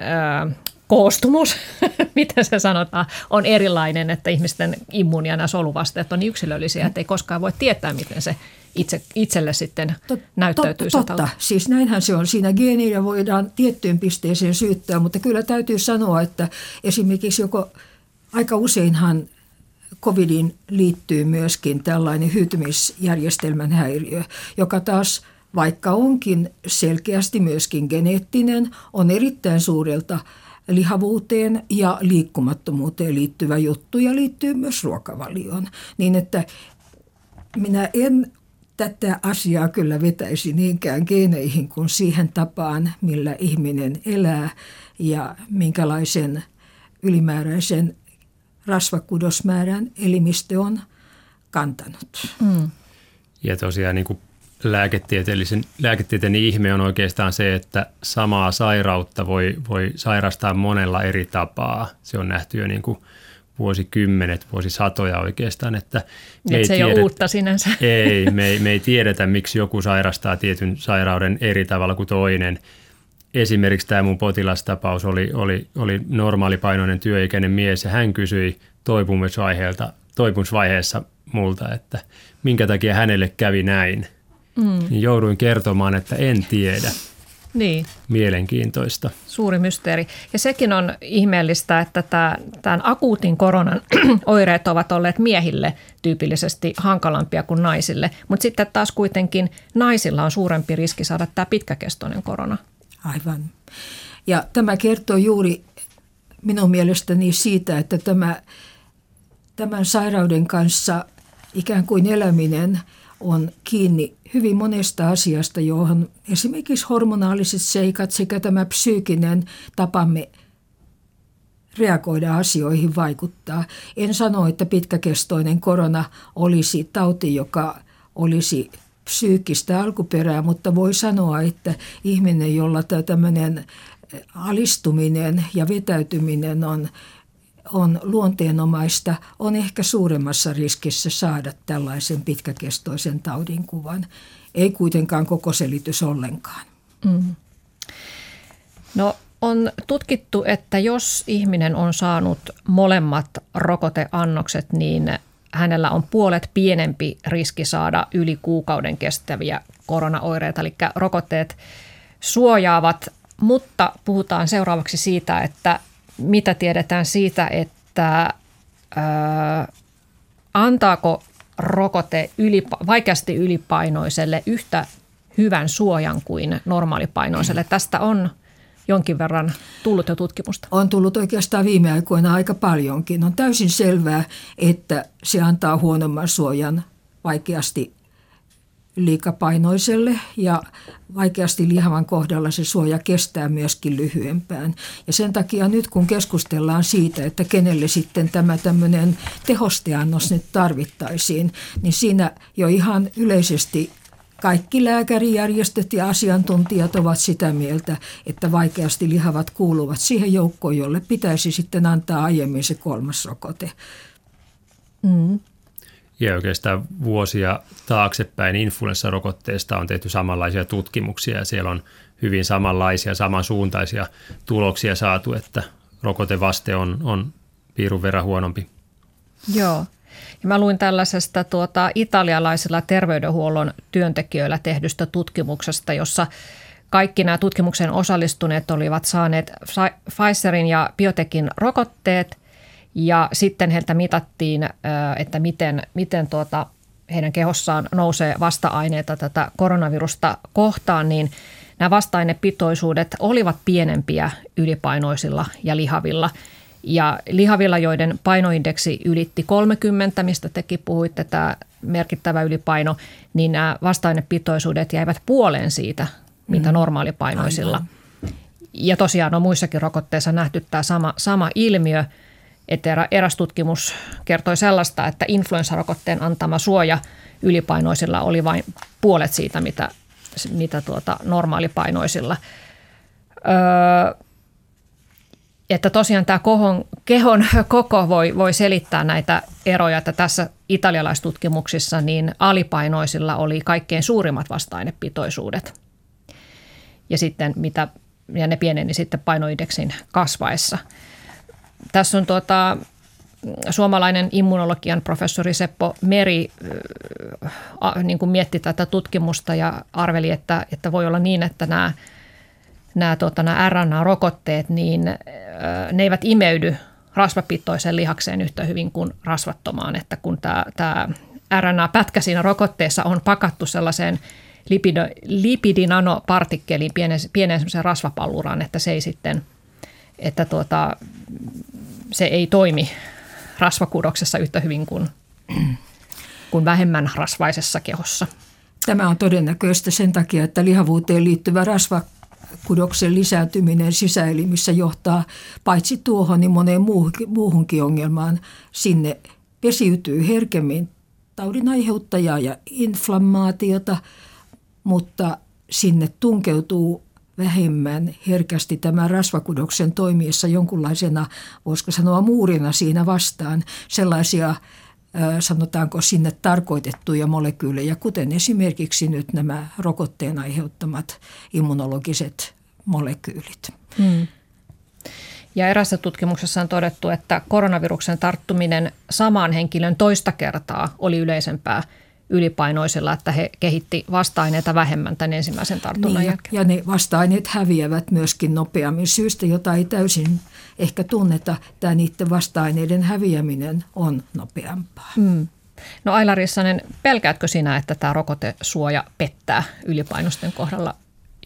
koostumus, miten se sanotaan, on erilainen, että ihmisten immuuni ja soluvasteet on niin yksilöllisiä, että ei koskaan voi tietää, miten se itse, itselle sitten Tot, näyttäytyy. Totta, totta. siis näinhän se on. Siinä geeniä voidaan tiettyyn pisteeseen syyttää, mutta kyllä täytyy sanoa, että esimerkiksi joko aika useinhan covidin liittyy myöskin tällainen hyytymisjärjestelmän häiriö, joka taas vaikka onkin selkeästi myöskin geneettinen, on erittäin suurelta – lihavuuteen ja liikkumattomuuteen liittyvä juttu ja liittyy myös ruokavalioon. Niin että minä en tätä asiaa kyllä vetäisi niinkään geeneihin kuin siihen tapaan, millä ihminen elää ja minkälaisen ylimääräisen rasvakudosmäärän elimistö on kantanut. Mm. Ja tosiaan niin kuin lääketieteellisen, lääketieteen ihme on oikeastaan se, että samaa sairautta voi, voi sairastaa monella eri tapaa. Se on nähty jo niin kuin vuosikymmenet, vuosisatoja oikeastaan. Että me ei se ei tiedetä, ole uutta sinänsä. Ei, me ei, me ei tiedetä, miksi joku sairastaa tietyn sairauden eri tavalla kuin toinen. Esimerkiksi tämä mun potilastapaus oli, oli, oli normaalipainoinen työikäinen mies ja hän kysyi toipumisvaiheelta, toipumisvaiheessa multa, että minkä takia hänelle kävi näin – mm. niin jouduin kertomaan, että en tiedä. Niin. Mielenkiintoista. Suuri mysteeri. Ja sekin on ihmeellistä, että tämän akuutin koronan oireet ovat olleet miehille tyypillisesti hankalampia kuin naisille. Mutta sitten taas kuitenkin naisilla on suurempi riski saada tämä pitkäkestoinen korona. Aivan. Ja tämä kertoo juuri minun mielestäni siitä, että tämä, tämän sairauden kanssa ikään kuin eläminen – on kiinni hyvin monesta asiasta, johon esimerkiksi hormonaaliset seikat sekä tämä psyykkinen tapamme reagoida asioihin vaikuttaa. En sano, että pitkäkestoinen korona olisi tauti, joka olisi psyykkistä alkuperää, mutta voi sanoa, että ihminen, jolla tämmöinen alistuminen ja vetäytyminen on on luonteenomaista, on ehkä suuremmassa riskissä saada tällaisen pitkäkestoisen taudin kuvan. Ei kuitenkaan koko selitys ollenkaan. Mm. No on tutkittu, että jos ihminen on saanut molemmat rokoteannokset, niin hänellä on puolet pienempi riski saada yli kuukauden kestäviä koronaoireita. Eli rokotteet suojaavat, mutta puhutaan seuraavaksi siitä, että mitä tiedetään siitä, että ö, antaako rokote ylipa- vaikeasti ylipainoiselle yhtä hyvän suojan kuin normaalipainoiselle. Tästä on jonkin verran tullut jo tutkimusta. On tullut oikeastaan viime aikoina aika paljonkin. On täysin selvää, että se antaa huonomman suojan vaikeasti liikapainoiselle ja vaikeasti lihavan kohdalla se suoja kestää myöskin lyhyempään. Ja sen takia nyt kun keskustellaan siitä, että kenelle sitten tämä tämmöinen tehosteannos nyt tarvittaisiin, niin siinä jo ihan yleisesti kaikki lääkärijärjestöt ja asiantuntijat ovat sitä mieltä, että vaikeasti lihavat kuuluvat siihen joukkoon, jolle pitäisi sitten antaa aiemmin se kolmas rokote. Mm. Ja oikeastaan vuosia taaksepäin influenssarokotteesta on tehty samanlaisia tutkimuksia ja siellä on hyvin samanlaisia, samansuuntaisia tuloksia saatu, että rokotevaste on, on piirun verran huonompi. Joo. Ja mä luin tällaisesta tuota, italialaisilla terveydenhuollon työntekijöillä tehdystä tutkimuksesta, jossa kaikki nämä tutkimuksen osallistuneet olivat saaneet Pfizerin ja Biotekin rokotteet – ja sitten heiltä mitattiin, että miten, miten tuota, heidän kehossaan nousee vasta-aineita tätä koronavirusta kohtaan, niin nämä vasta-ainepitoisuudet olivat pienempiä ylipainoisilla ja lihavilla. Ja lihavilla, joiden painoindeksi ylitti 30, mistä tekin puhuitte, tämä merkittävä ylipaino, niin nämä vasta-ainepitoisuudet jäivät puoleen siitä, mitä mm. normaalipainoisilla. Aivan. Ja tosiaan on muissakin rokotteissa nähty tämä sama, sama ilmiö – että eräs tutkimus kertoi sellaista, että influenssarokotteen antama suoja ylipainoisilla oli vain puolet siitä, mitä, mitä tuota normaalipainoisilla. Öö, että tosiaan tämä kohon, kehon koko voi, voi selittää näitä eroja, että tässä italialaistutkimuksissa niin alipainoisilla oli kaikkein suurimmat vasta-ainepitoisuudet. Ja sitten mitä, ja ne pieneni sitten painoindeksin kasvaessa – tässä on tuota, suomalainen immunologian professori Seppo Meri äh, niin kuin mietti tätä tutkimusta ja arveli, että, että voi olla niin, että nämä, nämä, tuota, nämä RNA-rokotteet, niin äh, ne eivät imeydy rasvapitoiseen lihakseen yhtä hyvin kuin rasvattomaan, että kun tämä, tämä RNA-pätkä siinä rokotteessa on pakattu sellaiseen lipidinanopartikkeliin, pienen, pienen rasvapalluraan, että se ei sitten, että tuota, se ei toimi rasvakudoksessa yhtä hyvin kuin, kuin vähemmän rasvaisessa kehossa. Tämä on todennäköistä sen takia, että lihavuuteen liittyvä rasvakudoksen lisääntyminen sisäelimissä johtaa paitsi tuohon, niin moneen muuhunkin ongelmaan. Sinne pesiytyy herkemmin taudin aiheuttajaa ja inflammaatiota, mutta sinne tunkeutuu vähemmän herkästi tämä rasvakudoksen toimiessa jonkunlaisena, voisiko sanoa muurina siinä vastaan, sellaisia sanotaanko sinne tarkoitettuja molekyylejä, kuten esimerkiksi nyt nämä rokotteen aiheuttamat immunologiset molekyylit. Hmm. Ja erässä tutkimuksessa on todettu, että koronaviruksen tarttuminen samaan henkilön toista kertaa oli yleisempää ylipainoisilla, että he kehitti vasta-aineita vähemmän tämän ensimmäisen tartunnan niin, jälkeen. Ja ne vasta-aineet häviävät myöskin nopeammin syystä, jota ei täysin ehkä tunneta. Tämä niiden vasta-aineiden häviäminen on nopeampaa. Mm. No Aila Rissanen, pelkäätkö sinä, että tämä rokotesuoja pettää ylipainosten kohdalla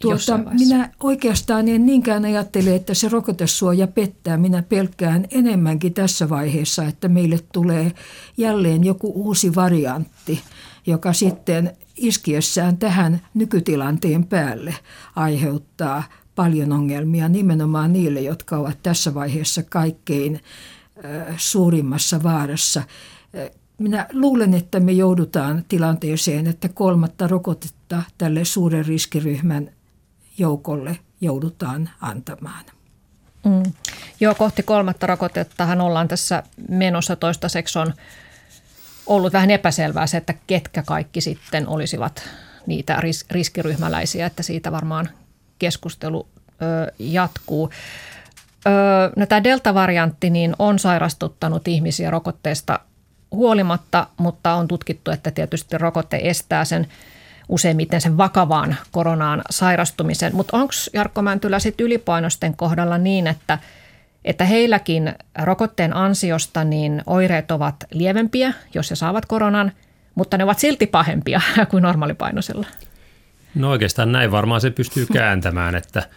Tuota, minä oikeastaan en niinkään ajattele, että se rokotesuoja pettää. Minä pelkään enemmänkin tässä vaiheessa, että meille tulee jälleen joku uusi variantti, joka sitten iskiessään tähän nykytilanteen päälle aiheuttaa paljon ongelmia nimenomaan niille, jotka ovat tässä vaiheessa kaikkein suurimmassa vaarassa. Minä luulen, että me joudutaan tilanteeseen, että kolmatta rokotetta tälle suuren riskiryhmän joukolle joudutaan antamaan. Mm. Joo, kohti kolmatta rokotettahan ollaan tässä menossa toistaiseksi on ollut vähän epäselvää se, että ketkä kaikki sitten olisivat niitä ris- riskiryhmäläisiä, että siitä varmaan keskustelu ö, jatkuu. Ö, no, tämä delta-variantti niin on sairastuttanut ihmisiä rokotteesta huolimatta, mutta on tutkittu, että tietysti rokotte estää sen useimmiten sen vakavaan koronaan sairastumisen. Mutta onko Jarkko Mäntylä sitten ylipainosten kohdalla niin, että, että heilläkin rokotteen ansiosta niin oireet ovat lievempiä, jos he saavat koronan, mutta ne ovat silti pahempia kuin normaalipainoisilla? No oikeastaan näin varmaan se pystyy kääntämään, että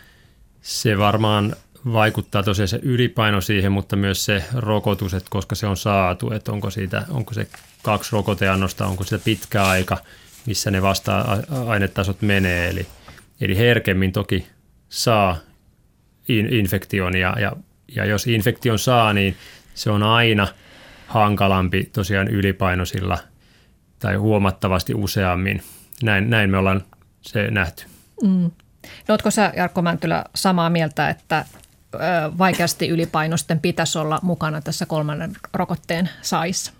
se varmaan vaikuttaa tosiaan se ylipaino siihen, mutta myös se rokotus, että koska se on saatu, että onko, siitä, onko se kaksi rokoteannosta, onko sitä pitkä aika – missä ne vasta-ainetasot menee. Eli, eli herkemmin toki saa in, infektion ja, ja, ja jos infektion saa, niin se on aina hankalampi tosiaan ylipainoisilla tai huomattavasti useammin. Näin, näin me ollaan se nähty. Mm. No, oletko sä Jarkko Mäntylä samaa mieltä, että vaikeasti ylipainosten pitäisi olla mukana tässä kolmannen rokotteen saissa?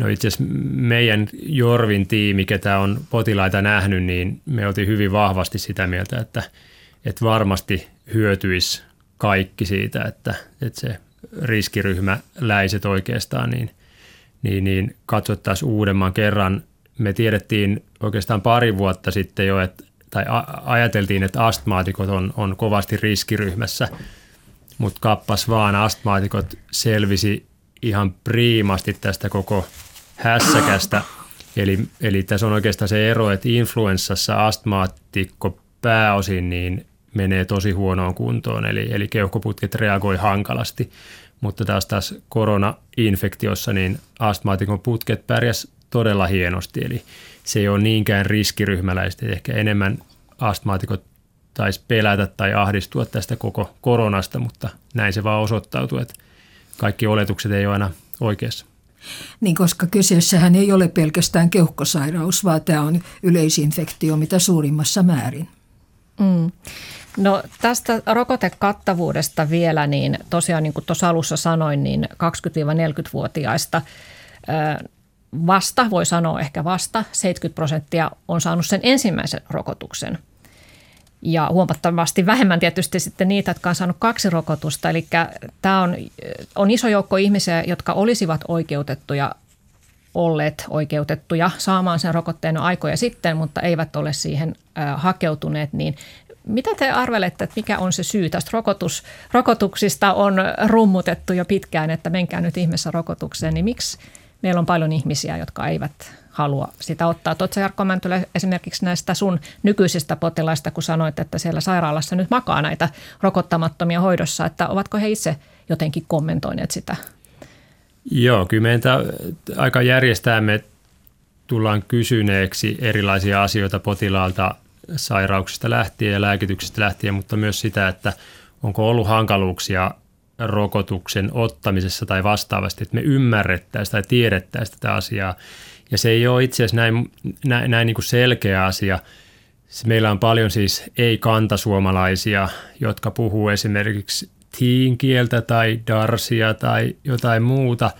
No itse asiassa meidän Jorvin tiimi, ketä on potilaita nähnyt, niin me oltiin hyvin vahvasti sitä mieltä, että, että varmasti hyötyisi kaikki siitä, että, että se riskiryhmäläiset oikeastaan niin, niin, niin katsottaisiin uudemman kerran. Me tiedettiin oikeastaan pari vuotta sitten jo, että, tai ajateltiin, että astmaatikot on, on kovasti riskiryhmässä, mutta kappas vaan astmaatikot selvisi ihan priimasti tästä koko hässäkästä. Eli, eli tässä on oikeastaan se ero, että influenssassa astmaattikko pääosin niin menee tosi huonoon kuntoon, eli, eli keuhkoputket reagoi hankalasti. Mutta taas taas koronainfektiossa niin astmaatikon putket pärjäs todella hienosti, eli se ei ole niinkään riskiryhmäläistä, ehkä enemmän astmaatikot taisi pelätä tai ahdistua tästä koko koronasta, mutta näin se vaan osoittautuu, että kaikki oletukset ei ole aina oikeassa. Niin koska kyseessähän ei ole pelkästään keuhkosairaus, vaan tämä on yleisinfektio mitä suurimmassa määrin. Mm. No tästä rokotekattavuudesta vielä, niin tosiaan niin kuin tuossa alussa sanoin, niin 20-40-vuotiaista vasta, voi sanoa ehkä vasta, 70 prosenttia on saanut sen ensimmäisen rokotuksen – ja huomattavasti vähemmän tietysti sitten niitä, jotka on saanut kaksi rokotusta. Eli tämä on, on iso joukko ihmisiä, jotka olisivat oikeutettuja olleet oikeutettuja saamaan sen rokotteen aikoja sitten, mutta eivät ole siihen hakeutuneet, niin mitä te arvelette, että mikä on se syy? Tästä rokotus, rokotuksista on rummutettu jo pitkään, että menkää nyt ihmeessä rokotukseen, niin miksi meillä on paljon ihmisiä, jotka eivät halua sitä ottaa. Tuotko Jarkko Mäntylä esimerkiksi näistä sun nykyisistä potilaista, kun sanoit, että siellä sairaalassa nyt makaa näitä rokottamattomia hoidossa, että ovatko he itse jotenkin kommentoineet sitä? Joo, kyllä meidän aika järjestää me tullaan kysyneeksi erilaisia asioita potilaalta sairauksista lähtien ja lääkityksestä lähtien, mutta myös sitä, että onko ollut hankaluuksia rokotuksen ottamisessa tai vastaavasti, että me ymmärrettäisiin tai tiedettäisiin tätä asiaa. Ja se ei ole itse asiassa näin, näin, näin niin kuin selkeä asia. Meillä on paljon siis ei-kantasuomalaisia, jotka puhuu esimerkiksi tiin kieltä tai darsia tai jotain muuta.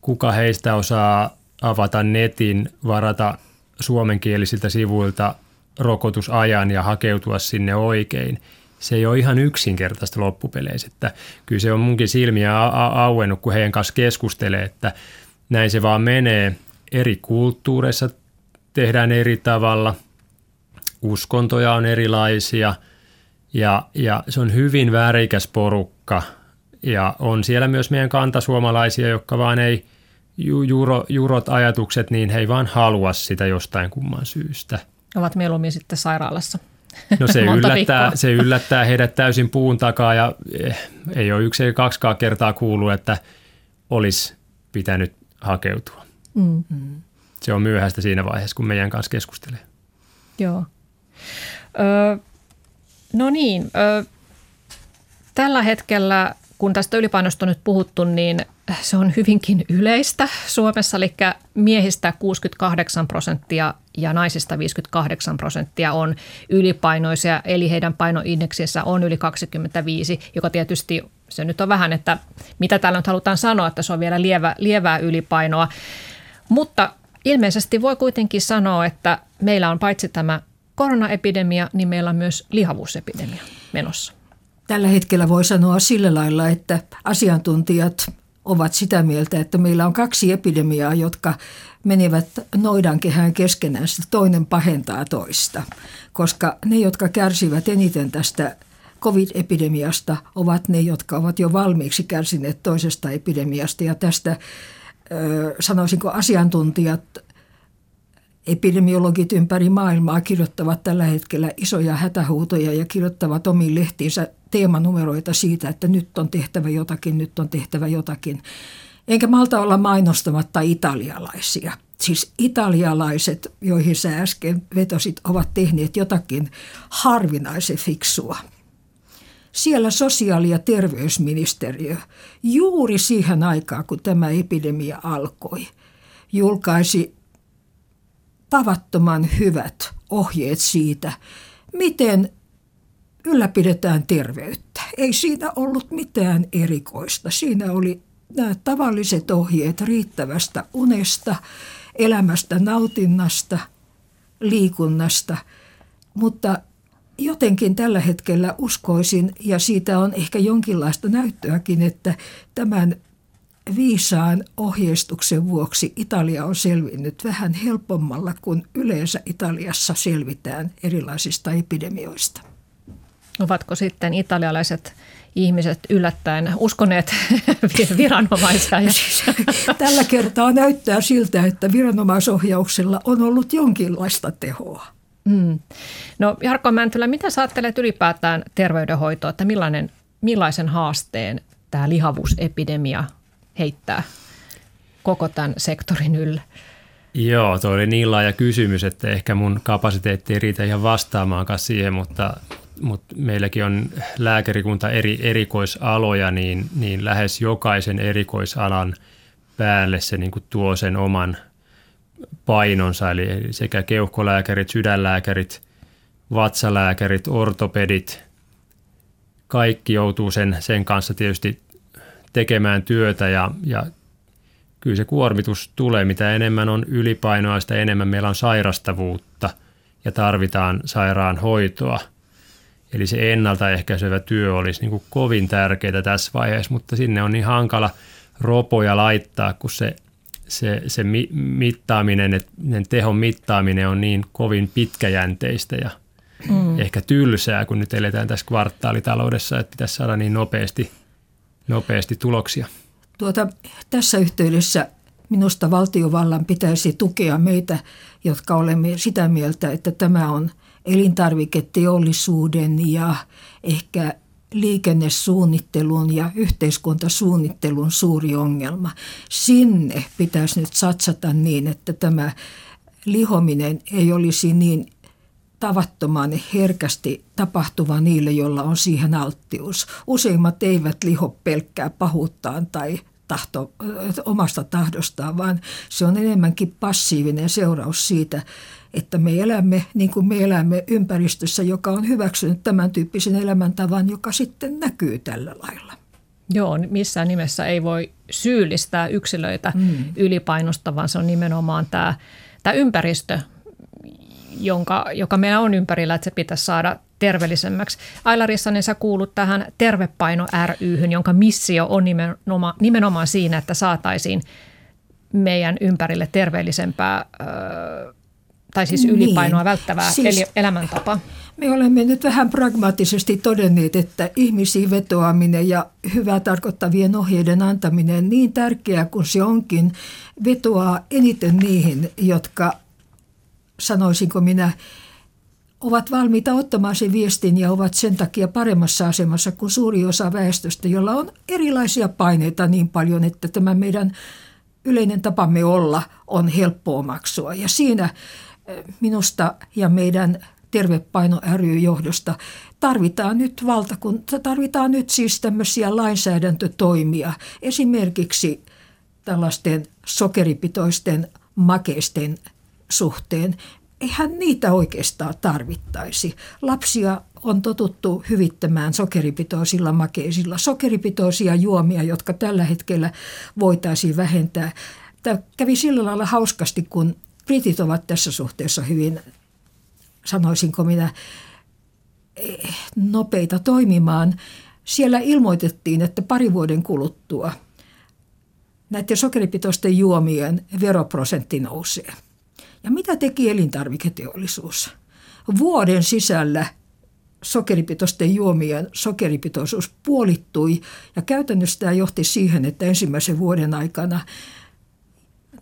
Kuka heistä osaa avata netin, varata suomenkielisiltä sivuilta rokotusajan ja hakeutua sinne oikein – se ei ole ihan yksinkertaista loppupeleissä. Että kyllä se on munkin silmiä auennut, kun heidän kanssa keskustelee, että näin se vaan menee. Eri kulttuureissa tehdään eri tavalla, uskontoja on erilaisia ja, ja se on hyvin värikäs porukka. Ja on siellä myös meidän kantasuomalaisia, jotka vaan ei juro, jurot ajatukset, niin he ei vaan halua sitä jostain kumman syystä. Ovat mieluummin sitten sairaalassa. No se yllättää, se yllättää heidät täysin puun takaa ja eh, ei ole yksi eikä kaksikaan kertaa kuullut, että olisi pitänyt hakeutua. Mm. Se on myöhäistä siinä vaiheessa, kun meidän kanssa keskustelee. Joo. Ö, no niin, ö, tällä hetkellä, kun tästä ylipainosta on nyt puhuttu, niin se on hyvinkin yleistä Suomessa, eli miehistä 68 prosenttia ja naisista 58 prosenttia on ylipainoisia, eli heidän painoindeksissä on yli 25, joka tietysti se nyt on vähän, että mitä täällä nyt halutaan sanoa, että se on vielä lievä, lievää ylipainoa. Mutta ilmeisesti voi kuitenkin sanoa, että meillä on paitsi tämä koronaepidemia, niin meillä on myös lihavuusepidemia menossa. Tällä hetkellä voi sanoa sillä lailla, että asiantuntijat ovat sitä mieltä, että meillä on kaksi epidemiaa, jotka menevät noidankehään keskenään, toinen pahentaa toista. Koska ne, jotka kärsivät eniten tästä covid-epidemiasta, ovat ne, jotka ovat jo valmiiksi kärsineet toisesta epidemiasta. Ja tästä sanoisinko asiantuntijat, epidemiologit ympäri maailmaa kirjoittavat tällä hetkellä isoja hätähuutoja ja kirjoittavat omiin lehtiinsä teemanumeroita siitä, että nyt on tehtävä jotakin, nyt on tehtävä jotakin. Enkä malta olla mainostamatta italialaisia. Siis italialaiset, joihin sä äsken vetosit, ovat tehneet jotakin harvinaisen fiksua. Siellä sosiaali- ja terveysministeriö juuri siihen aikaan, kun tämä epidemia alkoi, julkaisi tavattoman hyvät ohjeet siitä, miten ylläpidetään terveyttä. Ei siinä ollut mitään erikoista. Siinä oli nämä tavalliset ohjeet riittävästä unesta, elämästä nautinnasta, liikunnasta, mutta jotenkin tällä hetkellä uskoisin, ja siitä on ehkä jonkinlaista näyttöäkin, että tämän viisaan ohjeistuksen vuoksi Italia on selvinnyt vähän helpommalla kuin yleensä Italiassa selvitään erilaisista epidemioista. Ovatko sitten italialaiset ihmiset yllättäen uskoneet viranomaisia? Tällä kertaa näyttää siltä, että viranomaisohjauksella on ollut jonkinlaista tehoa. Mm. No Jarkko Mäntylä, mitä sä ajattelet ylipäätään terveydenhoitoa, että millainen, millaisen haasteen tämä lihavuusepidemia heittää koko tämän sektorin ylle? Joo, tuo oli niin laaja kysymys, että ehkä mun kapasiteetti ei riitä ihan vastaamaankaan siihen, mutta mutta meilläkin on lääkärikunta eri erikoisaloja, niin, niin lähes jokaisen erikoisalan päälle se niin tuo sen oman painonsa, eli sekä keuhkolääkärit, sydänlääkärit, vatsalääkärit, ortopedit, kaikki joutuu sen, sen kanssa tietysti tekemään työtä ja, ja kyllä se kuormitus tulee. Mitä enemmän on ylipainoa, sitä enemmän meillä on sairastavuutta ja tarvitaan sairaanhoitoa – Eli se ennaltaehkäisevä työ olisi niin kuin kovin tärkeää tässä vaiheessa, mutta sinne on niin hankala ropoja laittaa, kun se, se, se mittaaminen, että tehon mittaaminen on niin kovin pitkäjänteistä ja mm. ehkä tylsää, kun nyt eletään tässä kvartaalitaloudessa, että pitäisi saada niin nopeasti, nopeasti tuloksia. Tuota, tässä yhteydessä minusta valtiovallan pitäisi tukea meitä, jotka olemme sitä mieltä, että tämä on – elintarviketeollisuuden ja ehkä liikennesuunnittelun ja yhteiskuntasuunnittelun suuri ongelma. Sinne pitäisi nyt satsata niin, että tämä lihominen ei olisi niin tavattoman herkästi tapahtuva niille, joilla on siihen alttius. Useimmat eivät liho pelkkää pahuuttaan tai tahto, omasta tahdostaan, vaan se on enemmänkin passiivinen seuraus siitä, että me elämme niin kuin me elämme ympäristössä, joka on hyväksynyt tämän tyyppisen elämäntavan, joka sitten näkyy tällä lailla. Joo, missään nimessä ei voi syyllistää yksilöitä mm. ylipainosta, vaan se on nimenomaan tämä, tämä ympäristö, jonka, joka meillä on ympärillä, että se pitäisi saada terveellisemmäksi. Aila Rissanen, sä kuulut tähän Tervepaino ryhyn, jonka missio on nimenomaan, nimenomaan siinä, että saataisiin meidän ympärille terveellisempää tai siis niin. ylipainoa niin. välttävää siis, elämäntapaa. Me olemme nyt vähän pragmaattisesti todenneet, että ihmisiin vetoaminen ja hyvää tarkoittavien ohjeiden antaminen niin tärkeää kuin se onkin, vetoaa eniten niihin, jotka sanoisinko minä, ovat valmiita ottamaan sen viestin ja ovat sen takia paremmassa asemassa kuin suuri osa väestöstä, jolla on erilaisia paineita niin paljon, että tämä meidän yleinen tapamme olla on helppo omaksua. Ja siinä eh, minusta ja meidän Tervepaino ry johdosta tarvitaan nyt valtakunta, tarvitaan nyt siis tämmöisiä lainsäädäntötoimia. Esimerkiksi tällaisten sokeripitoisten makeisten suhteen. Eihän niitä oikeastaan tarvittaisi. Lapsia on totuttu hyvittämään sokeripitoisilla makeisilla. Sokeripitoisia juomia, jotka tällä hetkellä voitaisiin vähentää. Tämä kävi sillä lailla hauskasti, kun britit ovat tässä suhteessa hyvin, sanoisinko minä, eh, nopeita toimimaan. Siellä ilmoitettiin, että pari vuoden kuluttua näiden sokeripitoisten juomien veroprosentti nousee. Ja mitä teki elintarviketeollisuus? Vuoden sisällä sokeripitoisten juomien sokeripitoisuus puolittui ja käytännössä tämä johti siihen, että ensimmäisen vuoden aikana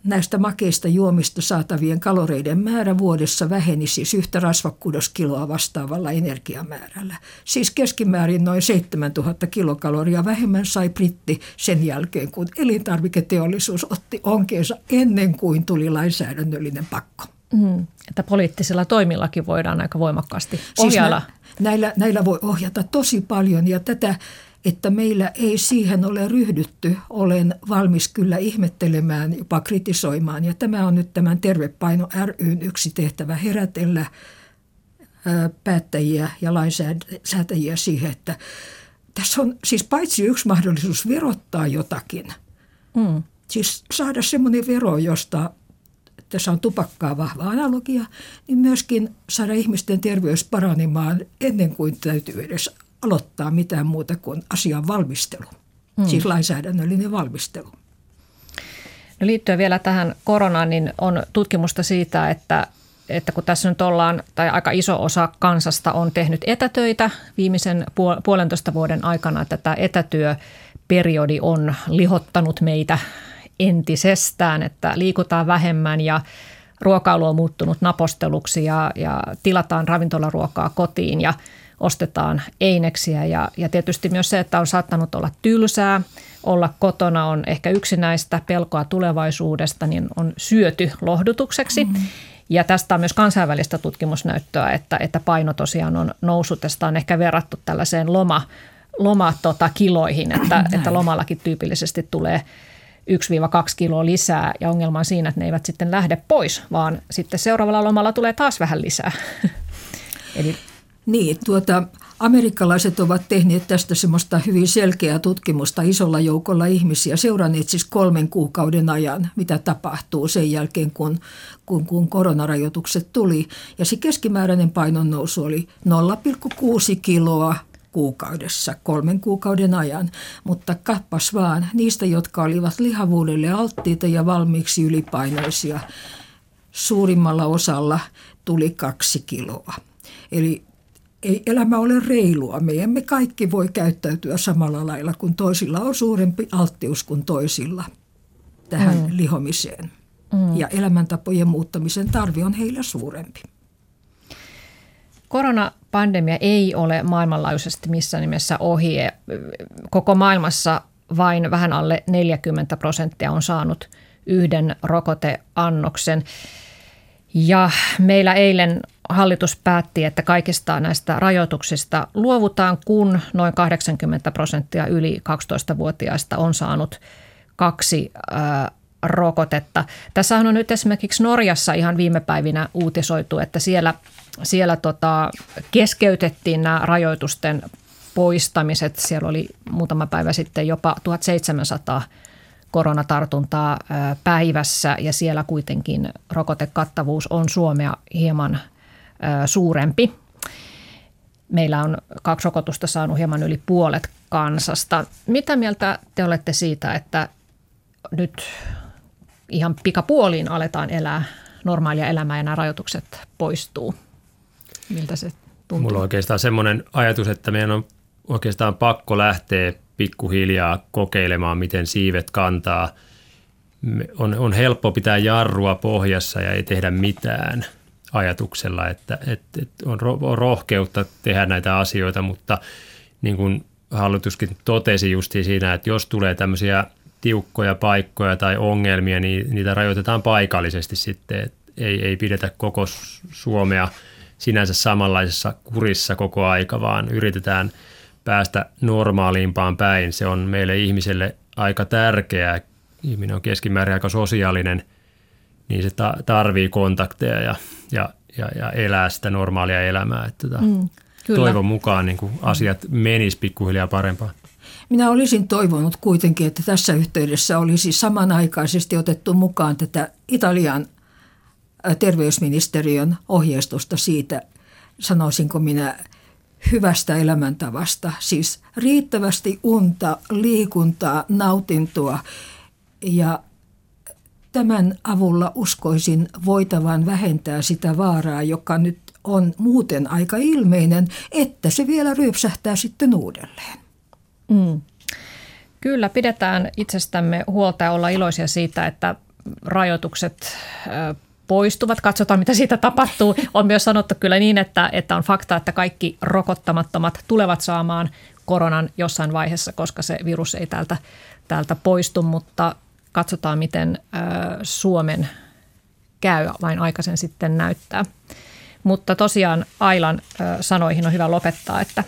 näistä makeista juomista saatavien kaloreiden määrä vuodessa väheni siis yhtä rasvakudoskiloa vastaavalla energiamäärällä. Siis keskimäärin noin 7000 kilokaloria vähemmän sai britti sen jälkeen, kun elintarviketeollisuus otti onkeensa ennen kuin tuli lainsäädännöllinen pakko. Mm, että poliittisilla toimillakin voidaan aika voimakkaasti ohjailla. Siis nä, näillä, näillä voi ohjata tosi paljon ja tätä että meillä ei siihen ole ryhdytty, olen valmis kyllä ihmettelemään, jopa kritisoimaan. Ja tämä on nyt tämän Tervepaino ryn yksi tehtävä herätellä päättäjiä ja lainsäätäjiä siihen, että tässä on siis paitsi yksi mahdollisuus verottaa jotakin, mm. siis saada semmoinen vero, josta tässä on tupakkaa vahva analogia, niin myöskin saada ihmisten terveys paranemaan ennen kuin täytyy edes aloittaa mitään muuta kuin asian valmistelu, hmm. siis lainsäädännöllinen valmistelu. No liittyen vielä tähän koronaan, niin on tutkimusta siitä, että, että kun tässä nyt ollaan, tai aika iso osa kansasta on tehnyt etätöitä viimeisen puolentoista vuoden aikana, että tämä etätyöperiodi on lihottanut meitä entisestään, että liikutaan vähemmän ja ruokailu on muuttunut naposteluksi ja, ja tilataan ravintolaruokaa kotiin ja – ostetaan eineksiä ja, ja tietysti myös se, että on saattanut olla tylsää, olla kotona on ehkä yksinäistä pelkoa tulevaisuudesta, niin on syöty lohdutukseksi. Mm-hmm. Ja tästä on myös kansainvälistä tutkimusnäyttöä, että, että paino tosiaan on noussut. Tästä on ehkä verrattu tällaiseen loma, loma tota, kiloihin, että, että lomallakin tyypillisesti tulee 1-2 kiloa lisää ja ongelma on siinä, että ne eivät sitten lähde pois, vaan sitten seuraavalla lomalla tulee taas vähän lisää. Eli niin, tuota, amerikkalaiset ovat tehneet tästä semmoista hyvin selkeää tutkimusta isolla joukolla ihmisiä, seuranneet siis kolmen kuukauden ajan, mitä tapahtuu sen jälkeen, kun, kun, kun koronarajoitukset tuli. Ja se keskimääräinen painon nousu oli 0,6 kiloa kuukaudessa kolmen kuukauden ajan, mutta kappas vaan niistä, jotka olivat lihavuudelle alttiita ja valmiiksi ylipainoisia, suurimmalla osalla tuli kaksi kiloa. Eli ei elämä ole reilua. Me emme kaikki voi käyttäytyä samalla lailla, kun toisilla on suurempi alttius kuin toisilla tähän mm. lihomiseen. Mm. Ja elämäntapojen muuttamisen tarve on heillä suurempi. Koronapandemia ei ole maailmanlaajuisesti missään nimessä ohi. Koko maailmassa vain vähän alle 40 prosenttia on saanut yhden rokoteannoksen. Ja meillä eilen hallitus päätti, että kaikista näistä rajoituksista luovutaan, kun noin 80 prosenttia yli 12-vuotiaista on saanut kaksi rokotetta. Tässä on nyt esimerkiksi Norjassa ihan viime päivinä uutisoitu, että siellä, siellä tota, keskeytettiin nämä rajoitusten poistamiset. Siellä oli muutama päivä sitten jopa 1700 koronatartuntaa päivässä ja siellä kuitenkin rokotekattavuus on Suomea hieman suurempi. Meillä on kaksi rokotusta saanut hieman yli puolet kansasta. Mitä mieltä te olette siitä, että nyt ihan pikapuoliin aletaan elää normaalia elämää ja nämä rajoitukset poistuu? Miltä se tuntuu? Mulla on oikeastaan semmoinen ajatus, että meidän on oikeastaan pakko lähteä pikkuhiljaa kokeilemaan, miten siivet kantaa. On, on helppo pitää jarrua pohjassa ja ei tehdä mitään ajatuksella, että, että, että on, rohkeutta tehdä näitä asioita, mutta niin kuin hallituskin totesi justi siinä, että jos tulee tämmöisiä tiukkoja paikkoja tai ongelmia, niin niitä rajoitetaan paikallisesti sitten. Et ei, ei pidetä koko Suomea sinänsä samanlaisessa kurissa koko aika, vaan yritetään päästä normaalimpaan päin. Se on meille ihmiselle aika tärkeää. Ihminen on keskimäärin aika sosiaalinen, niin se tarvii kontakteja ja, ja, ja, ja elää sitä normaalia elämää. Että tota, mm, toivon mukaan niin kuin asiat menis pikkuhiljaa parempaan. Minä olisin toivonut kuitenkin, että tässä yhteydessä olisi samanaikaisesti otettu mukaan tätä Italian terveysministeriön ohjeistusta siitä, sanoisinko minä, hyvästä elämäntavasta. Siis riittävästi unta, liikuntaa, nautintoa ja tämän avulla uskoisin voitavan vähentää sitä vaaraa, joka nyt on muuten aika ilmeinen, että se vielä ryöpsähtää sitten uudelleen. Mm. Kyllä, pidetään itsestämme huolta ja olla iloisia siitä, että rajoitukset poistuvat. Katsotaan, mitä siitä tapahtuu. On myös sanottu kyllä niin, että, että on fakta, että kaikki rokottamattomat tulevat saamaan koronan jossain vaiheessa, koska se virus ei täältä, täältä poistu, mutta katsotaan, miten Suomen käy, vain aikaisen sitten näyttää. Mutta tosiaan Ailan sanoihin on hyvä lopettaa, että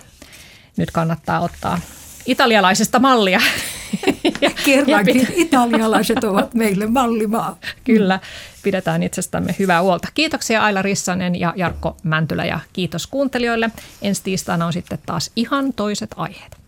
nyt kannattaa ottaa italialaisesta mallia. Kerrankin italialaiset ovat meille mallimaa. Kyllä, pidetään itsestämme hyvää huolta. Kiitoksia Aila Rissanen ja Jarkko Mäntylä ja kiitos kuuntelijoille. Ensi tiistaina on sitten taas ihan toiset aiheet.